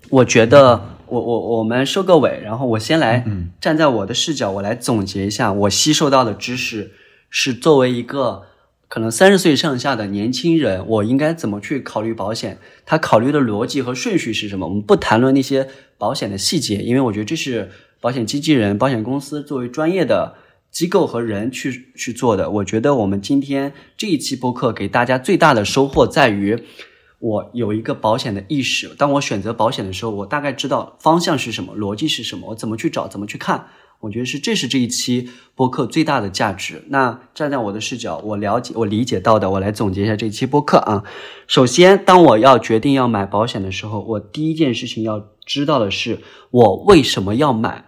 Speaker 1: 我觉得我我我们收个尾，然后我先来
Speaker 2: 嗯
Speaker 1: 站在我的视角，我来总结一下我吸收到的知识，是作为一个可能三十岁上下的年轻人，我应该怎么去考虑保险？他考虑的逻辑和顺序是什么？我们不谈论那些保险的细节，因为我觉得这是保险经纪人、保险公司作为专业的机构和人去去做的。我觉得我们今天这一期播客给大家最大的收获在于。我有一个保险的意识，当我选择保险的时候，我大概知道方向是什么，逻辑是什么，我怎么去找，怎么去看。我觉得是这是这一期播客最大的价值。那站在我的视角，我了解、我理解到的，我来总结一下这一期播客啊。首先，当我要决定要买保险的时候，我第一件事情要知道的是，我为什么要买？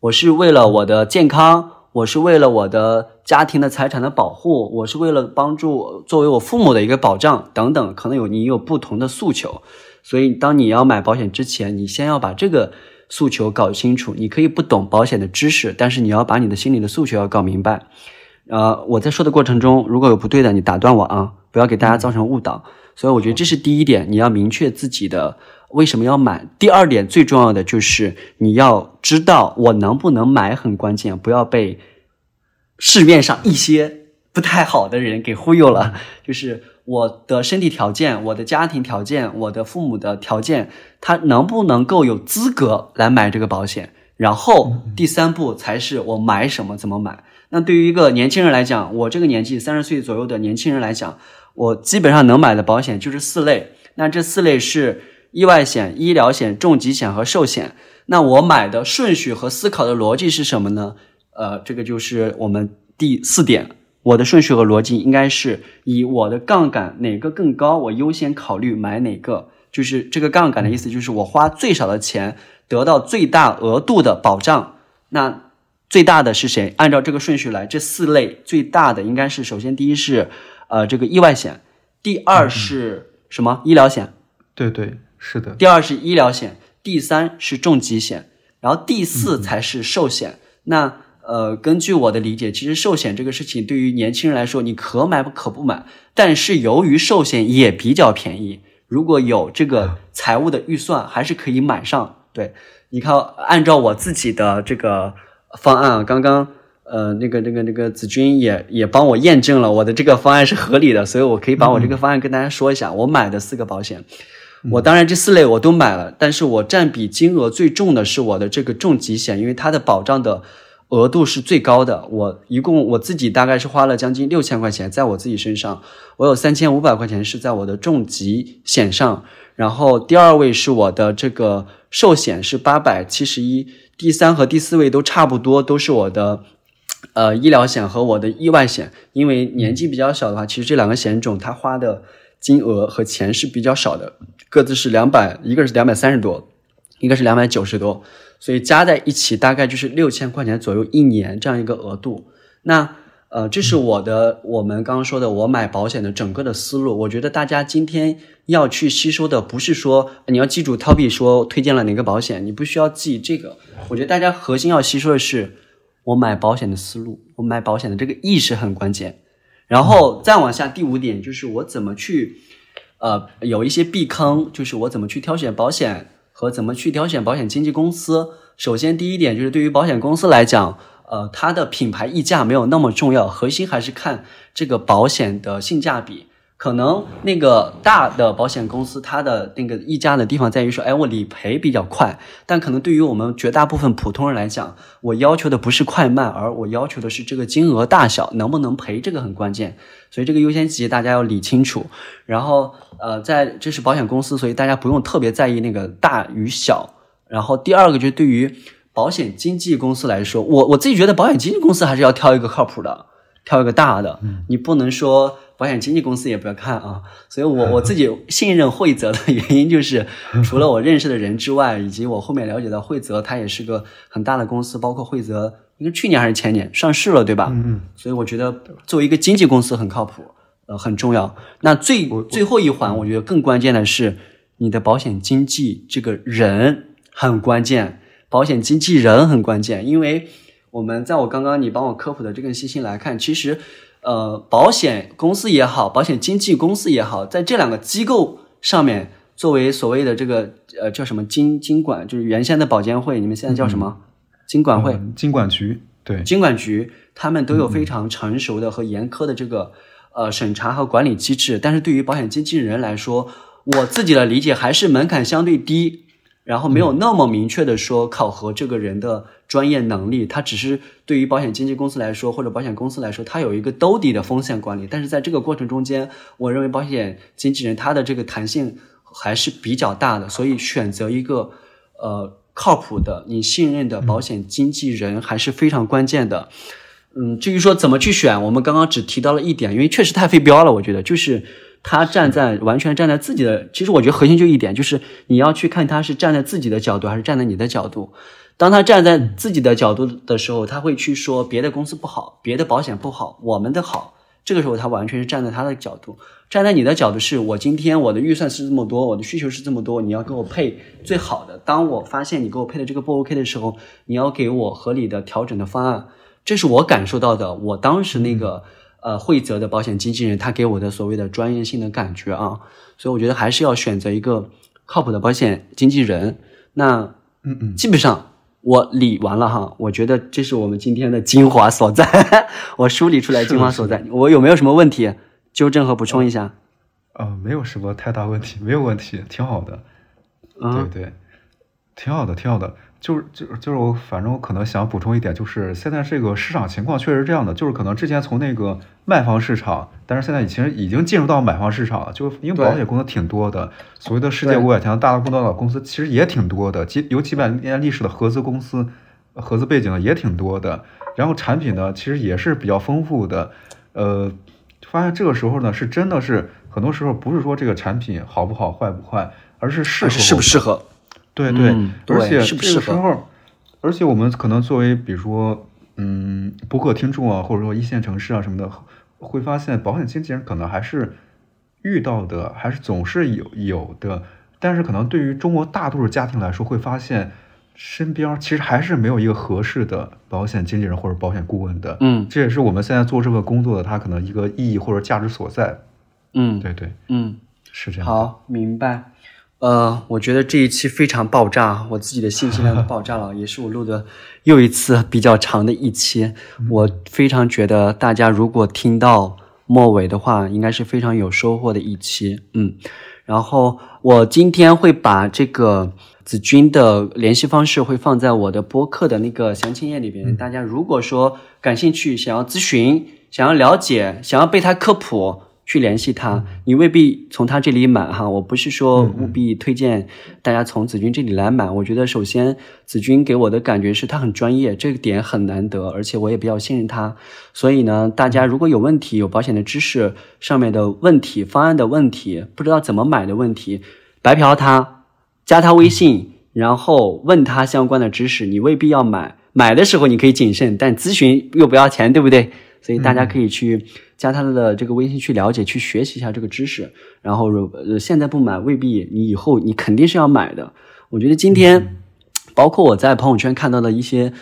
Speaker 1: 我是为了我的健康，我是为了我的家庭的财产的保护，我是为了帮助作为我父母的一个保障等等，可能有你有不同的诉求，所以当你要买保险之前，你先要把这个诉求搞清楚。你可以不懂保险的知识，但是你要把你的心里的诉求要搞明白。呃，我在说的过程中，如果有不对的，你打断我啊，不要给大家造成误导。所以我觉得这是第一点，你要明确自己的为什么要买。第二点最重要的就是你要知道我能不能买很关键，不要被市面上一些不太好的人给忽悠了。就是我的身体条件、我的家庭条件、我的父母的条件，他能不能够有资格来买这个保险？然后第三步才是我买什么、怎么买。那对于一个年轻人来讲，我这个年纪三十岁左右的年轻人来讲，我基本上能买的保险就是四类。那这四类是意外险、医疗险、重疾险和寿险。那我买的顺序和思考的逻辑是什么呢？呃，这个就是我们第四点。我的顺序和逻辑应该是以我的杠杆哪个更高，我优先考虑买哪个。就是这个杠杆的意思，就是我花最少的钱得到最大额度的保障。那最大的是谁？按照这个顺序来，这四类最大的应该是首先第一是呃这个意外险，第二是什么？医疗险。
Speaker 2: 对对，是的，
Speaker 1: 第二是医疗险，第三是重疾险，然后第四才是寿险。那呃，根据我的理解，其实寿险这个事情对于年轻人来说，你可买不可不买。但是由于寿险也比较便宜，如果有这个财务的预算，还是可以买上。对，你看，按照我自己的这个方案啊，刚刚呃那个那个那个子君也也帮我验证了我的这个方案是合理的，所以我可以把我这个方案跟大家说一下。我买的四个保险。我当然这四类我都买了，但是我占比金额最重的是我的这个重疾险，因为它的保障的额度是最高的。我一共我自己大概是花了将近六千块钱在我自己身上，我有三千五百块钱是在我的重疾险上，然后第二位是我的这个寿险是八百七十一，第三和第四位都差不多，都是我的。呃，医疗险和我的意外险，因为年纪比较小的话，其实这两个险种它花的金额和钱是比较少的，各自是两百，一个是两百三十多，一个是两百九十多，所以加在一起大概就是六千块钱左右一年这样一个额度。那呃，这是我的我们刚刚说的我买保险的整个的思路。我觉得大家今天要去吸收的不是说你要记住 Toby 说推荐了哪个保险，你不需要记这个。我觉得大家核心要吸收的是。我买保险的思路，我买保险的这个意识很关键，然后再往下第五点就是我怎么去，呃，有一些避坑，就是我怎么去挑选保险和怎么去挑选保险经纪公司。首先第一点就是对于保险公司来讲，呃，它的品牌溢价没有那么重要，核心还是看这个保险的性价比。可能那个大的保险公司，它的那个溢价的地方在于说，哎，我理赔比较快。但可能对于我们绝大部分普通人来讲，我要求的不是快慢，而我要求的是这个金额大小能不能赔，这个很关键。所以这个优先级大家要理清楚。然后，呃，在这是保险公司，所以大家不用特别在意那个大与小。然后第二个就是对于保险经纪公司来说，我我自己觉得保险经纪公司还是要挑一个靠谱的，挑一个大的。你不能说。保险经纪公司也不要看啊，所以我 我自己信任惠泽的原因就是，除了我认识的人之外，以及我后面了解到惠泽它也是个很大的公司，包括惠泽应该去年还是前年上市了，对吧？
Speaker 2: 嗯嗯。
Speaker 1: 所以我觉得作为一个经纪公司很靠谱，呃很重要。那最最后一环，我觉得更关键的是你的保险经纪这个人很关键，保险经纪人很关键，因为我们在我刚刚你帮我科普的这个信息来看，其实。呃，保险公司也好，保险经纪公司也好，在这两个机构上面，作为所谓的这个呃叫什么经经管，就是原先的保监会，你们现在叫什么？经管会、
Speaker 2: 经管局，对，
Speaker 1: 经管局，他们都有非常成熟的和严苛的这个呃审查和管理机制。但是对于保险经纪人来说，我自己的理解还是门槛相对低。然后没有那么明确的说考核这个人的专业能力，他只是对于保险经纪公司来说或者保险公司来说，他有一个兜底的风险管理。但是在这个过程中间，我认为保险经纪人他的这个弹性还是比较大的，所以选择一个呃靠谱的、你信任的保险经纪人还是非常关键的。嗯，至于说怎么去选，我们刚刚只提到了一点，因为确实太费标了，我觉得就是。他站在完全站在自己的，其实我觉得核心就一点，就是你要去看他是站在自己的角度还是站在你的角度。当他站在自己的角度的时候，他会去说别的公司不好，别的保险不好，我们的好。这个时候他完全是站在他的角度。站在你的角度是，我今天我的预算是这么多，我的需求是这么多，你要给我配最好的。当我发现你给我配的这个不 OK 的时候，你要给我合理的调整的方案。这是我感受到的，我当时那个。呃，惠泽的保险经纪人，他给我的所谓的专业性的感觉啊，所以我觉得还是要选择一个靠谱的保险经纪人。那，
Speaker 2: 嗯嗯，
Speaker 1: 基本上我理完了哈，我觉得这是我们今天的精华所在，我梳理出来精华所在。我有没有什么问题纠正和补充一下？
Speaker 2: 呃，没有什么太大问题，没有问题，挺好的。对对，挺好的，挺好的。就是就是就是我反正我可能想补充一点，就是现在这个市场情况确实是这样的，就是可能之前从那个卖方市场，但是现在其实已经进入到买方市场了，就是因为保险公司挺多的，所谓的世界五百强大的多的公司其实也挺多的，几有几百年历史的合资公司，合资背景的也挺多的，然后产品呢其实也是比较丰富的，呃，发现这个时候呢是真的是很多时候不是说这个产品好不好坏不坏，而是适合
Speaker 1: 适不适合。
Speaker 2: 对对，而且这个时候，而且我们可能作为比如说，嗯，博客听众啊，或者说一线城市啊什么的，会发现保险经纪人可能还是遇到的，还是总是有有的。但是可能对于中国大多数家庭来说，会发现身边其实还是没有一个合适的保险经纪人或者保险顾问的。
Speaker 1: 嗯，
Speaker 2: 这也是我们现在做这份工作的他可能一个意义或者价值所在。
Speaker 1: 嗯，
Speaker 2: 对对，
Speaker 1: 嗯，
Speaker 2: 是这样。
Speaker 1: 好，明白。呃，我觉得这一期非常爆炸，我自己的信息量都爆炸了，也是我录的又一次比较长的一期。我非常觉得大家如果听到末尾的话，应该是非常有收获的一期。嗯，然后我今天会把这个子君的联系方式会放在我的播客的那个详情页里边。大家如果说感兴趣，想要咨询，想要了解，想要被他科普。去联系他，你未必从他这里买哈。我不是说务必推荐大家从子君这里来买。我觉得首先子君给我的感觉是他很专业，这个点很难得，而且我也比较信任他。所以呢，大家如果有问题、有保险的知识上面的问题、方案的问题、不知道怎么买的问题，白嫖他，加他微信，然后问他相关的知识。你未必要买，买的时候你可以谨慎，但咨询又不要钱，对不对？所以大家可以去。加他的这个微信去了解、去学习一下这个知识，然后呃现在不买未必你以后你肯定是要买的。我觉得今天，包括我在朋友圈看到的一些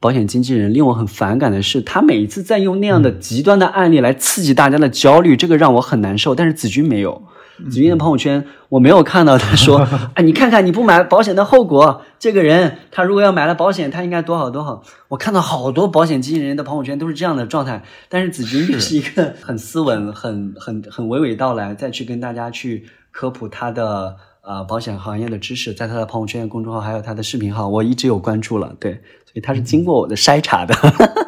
Speaker 1: 保险经纪人，令我很反感的是，他每一次在用那样的极端的案例来刺激大家的焦虑，这个让我很难受。但是子君没有，子君的朋友圈，我没有看到他说，哎，你看看你不买保险的后果，这个人他如果要买了保险，他应该多好多好。我看到好多保险经纪人的朋友圈都是这样的状态，但是子君是一个很斯文、很很很娓娓道来，再去跟大家去科普他的呃保险行业的知识，在他的朋友圈、公众号还有他的视频号，我一直有关注了，对，所以他是经过我的筛查的。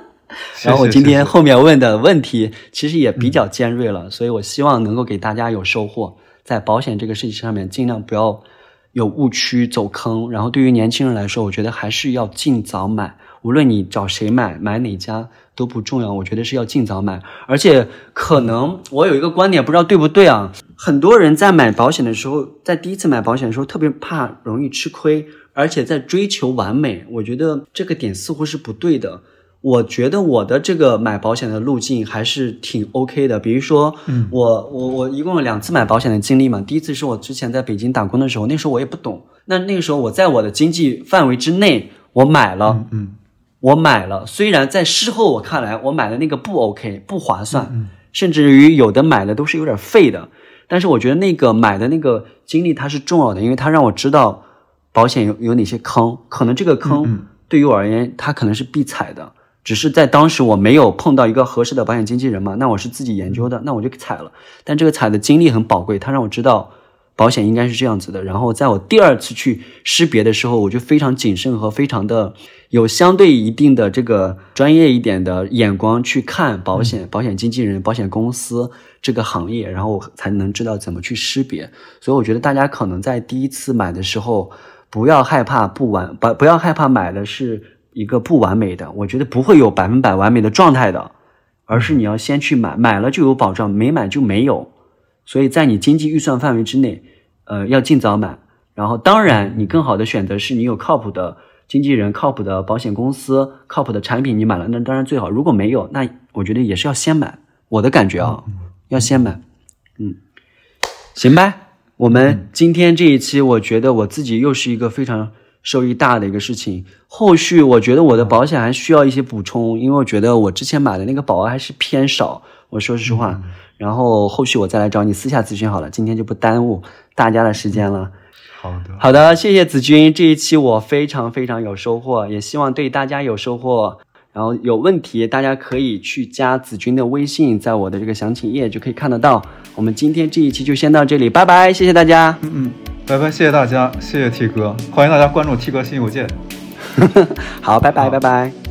Speaker 1: 然后我今天后面问的问题其实也比较尖锐了，所以我希望能够给大家有收获，在保险这个事情上面尽量不要有误区走坑。然后对于年轻人来说，我觉得还是要尽早买，无论你找谁买，买哪家都不重要，我觉得是要尽早买。而且可能我有一个观点，不知道对不对啊？很多人在买保险的时候，在第一次买保险的时候，特别怕容易吃亏，而且在追求完美，我觉得这个点似乎是不对的。我觉得我的这个买保险的路径还是挺 OK 的。比如说，嗯，我我我一共有两次买保险的经历嘛。第一次是我之前在北京打工的时候，那时候我也不懂。那那个时候我在我的经济范围之内，我买了，
Speaker 2: 嗯，
Speaker 1: 我买了。虽然在事后我看来，我买的那个不 OK，不划算，甚至于有的买的都是有点废的。但是我觉得那个买的那个经历它是重要的，因为它让我知道保险有有哪些坑，可能这个坑对于我而言，它可能是必踩的。只是在当时我没有碰到一个合适的保险经纪人嘛，那我是自己研究的，那我就踩了。但这个踩的经历很宝贵，它让我知道保险应该是这样子的。然后在我第二次去识别的时候，我就非常谨慎和非常的有相对一定的这个专业一点的眼光去看保险、保险经纪人、保险公司这个行业，然后才能知道怎么去识别。所以我觉得大家可能在第一次买的时候，不要害怕不完，不不要害怕买的是。一个不完美的，我觉得不会有百分百完美的状态的，而是你要先去买，买了就有保障，没买就没有。所以在你经济预算范围之内，呃，要尽早买。然后，当然，你更好的选择是你有靠谱的经纪人、靠谱的保险公司、靠谱的产品，你买了那当然最好。如果没有，那我觉得也是要先买。我的感觉啊，要先买。嗯，行吧。我们今天这一期，我觉得我自己又是一个非常。收益大的一个事情，后续我觉得我的保险还需要一些补充，因为我觉得我之前买的那个保额还是偏少，我说实话。然后后续我再来找你私下咨询好了，今天就不耽误大家的时间了。
Speaker 2: 好的，
Speaker 1: 好的，谢谢子君，这一期我非常非常有收获，也希望对大家有收获。然后有问题大家可以去加子君的微信，在我的这个详情页就可以看得到。我们今天这一期就先到这里，拜拜，谢谢大家。
Speaker 2: 嗯嗯。拜拜，谢谢大家，谢谢 T 哥，欢迎大家关注 T 哥新邮件。
Speaker 1: 好，拜拜，拜拜。